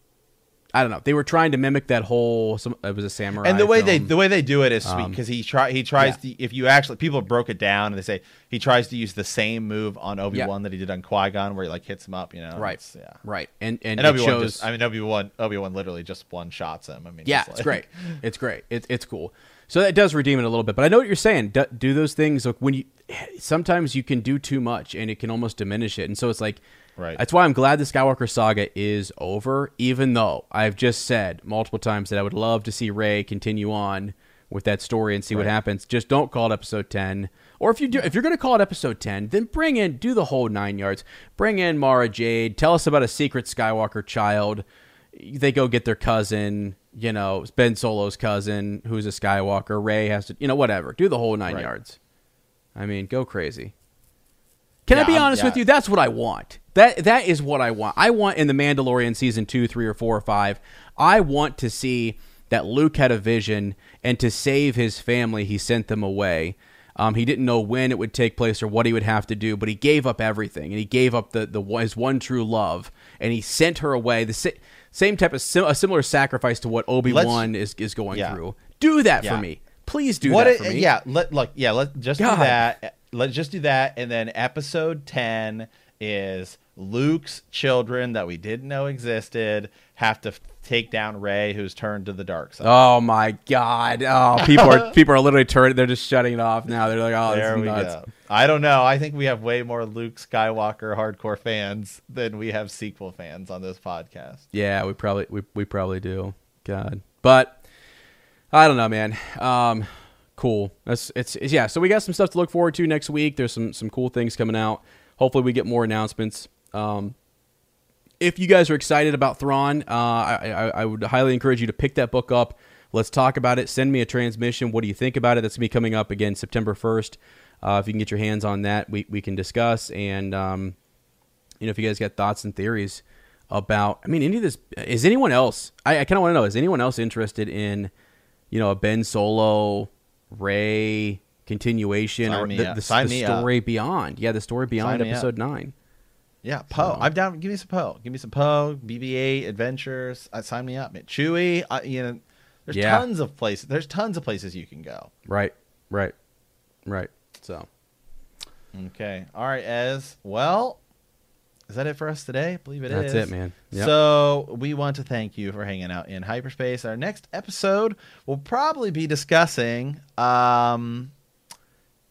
I don't know. They were trying to mimic that whole. Some, it was a samurai. and the way they the way they do it is sweet Um, because he try he tries yeah. to if you actually people broke it down and they say he tries to use the same move on Obi Wan that he did on Qui Gon where he like hits him up, you know. right, It's- yeah. right, and and, And Obi Wan shows. just I mean Obi Wan Obi Wan literally just one shots him. I mean Yeah, it's like- great. (laughs) It's great. It's it's cool. So that does redeem it a little bit. But I know what you're saying. Do, do those things like when you (sighs) sometimes you can do too much and it can almost diminish it. And so it's like Right. That's why I'm glad the Skywalker saga is over. Even though I've just said multiple times that I would love to see Rey continue on with that story and see what happens. Just don't call it Episode 10. Or if you do, if you're going to call it Episode 10, then bring in do the whole nine yards. Bring in Mara Jade. Tell us about a secret Skywalker child they go get their cousin, you know, Ben Solo's cousin, who's a Skywalker. Rey has to, you know, whatever. Do the whole nine Right. yards. I mean, go crazy. Can I Yeah, be I'm- honest with you? That's what I want. That that is what I want. I want in the Mandalorian season two, three, or four, or five. I want to see that Luke had a vision, and to save his family, he sent them away. Um, he didn't know when it would take place or what he would have to do, but he gave up everything, and he gave up the the his one true love, and he sent her away. The sa- same type of sim- a similar sacrifice to what Obi Wan is is going Yeah. through. Do that Yeah. for me, please. Do what that it- for me. Yeah, let look. Yeah, let just God. do that. Let's just do that, and then episode ten is Luke's children that we didn't know existed have to take down Rey, who's turned to the dark side. Oh my god! Oh, people are (laughs) people are literally turning. They're just shutting it off now. They're like, oh, there we nuts. go. I don't know. I think we have way more Luke Skywalker hardcore fans than we have sequel fans on this podcast. Yeah, we probably we, we probably do. God, but I don't know, man. Um, cool. That's it's, it's yeah. So we got some stuff to look forward to next week. There's some some cool things coming out. Hopefully, we get more announcements. Um, if you guys are excited about Thrawn, uh, I, I, I would highly encourage you to pick that book up. Let's talk about it. Send me a transmission. What do you think about it? That's to be coming up again September 1st. Uh, if you can get your hands on that, we, we can discuss. And, um, you know, if you guys got thoughts and theories about, I mean, any of this, is anyone else, I, I kind of want to know, is anyone else interested in, you know, a Ben Solo, Rey continuation Sign or the, the, Sign the me up. story beyond? Yeah, the story beyond up. episode nine. Yeah, Poe. I'm down. Give me some Poe. Give me some Poe. BB-8 adventures. Uh, sign me up, man. Chewie. Uh, you know, there's Yeah. tons of places. There's tons of places you can go. Right, right, right. So, Okay. All right, Ez. Well, is that it for us today? I believe it is. That's it, man. Yep. So we want to thank you for hanging out in hyperspace. Our next episode will probably be discussing um,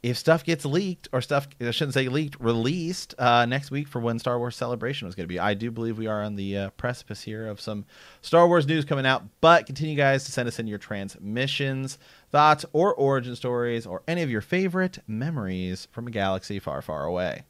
if stuff gets leaked or stuff I shouldn't say leaked released uh, next week for when Star Wars Celebration was going to be. I do believe we are on the uh, precipice here of some Star Wars news coming out. But continue, guys, to send us in your transmissions, thoughts, or origin stories, or any of your favorite memories from a galaxy far, far away.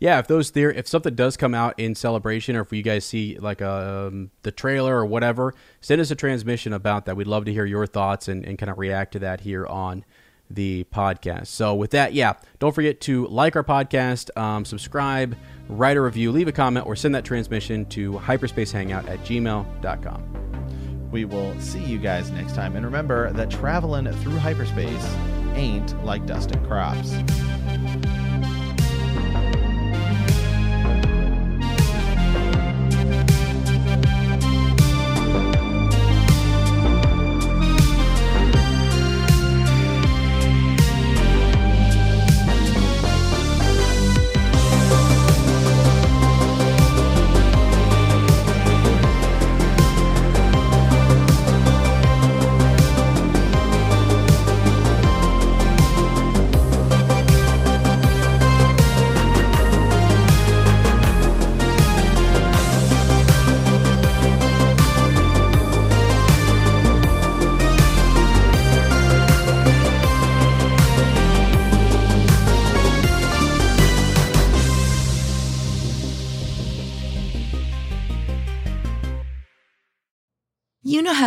Yeah, if those there, if something does come out in celebration, or if you guys see like um, the trailer or whatever, send us a transmission about that. We'd love to hear your thoughts and, and kind of react to that here on the podcast. So, with that, yeah, don't forget to like our podcast, um, subscribe, write a review, leave a comment, or send that transmission to hyperspacehangout at gmail.com. We will see you guys next time. And remember that traveling through hyperspace ain't like dusting crops.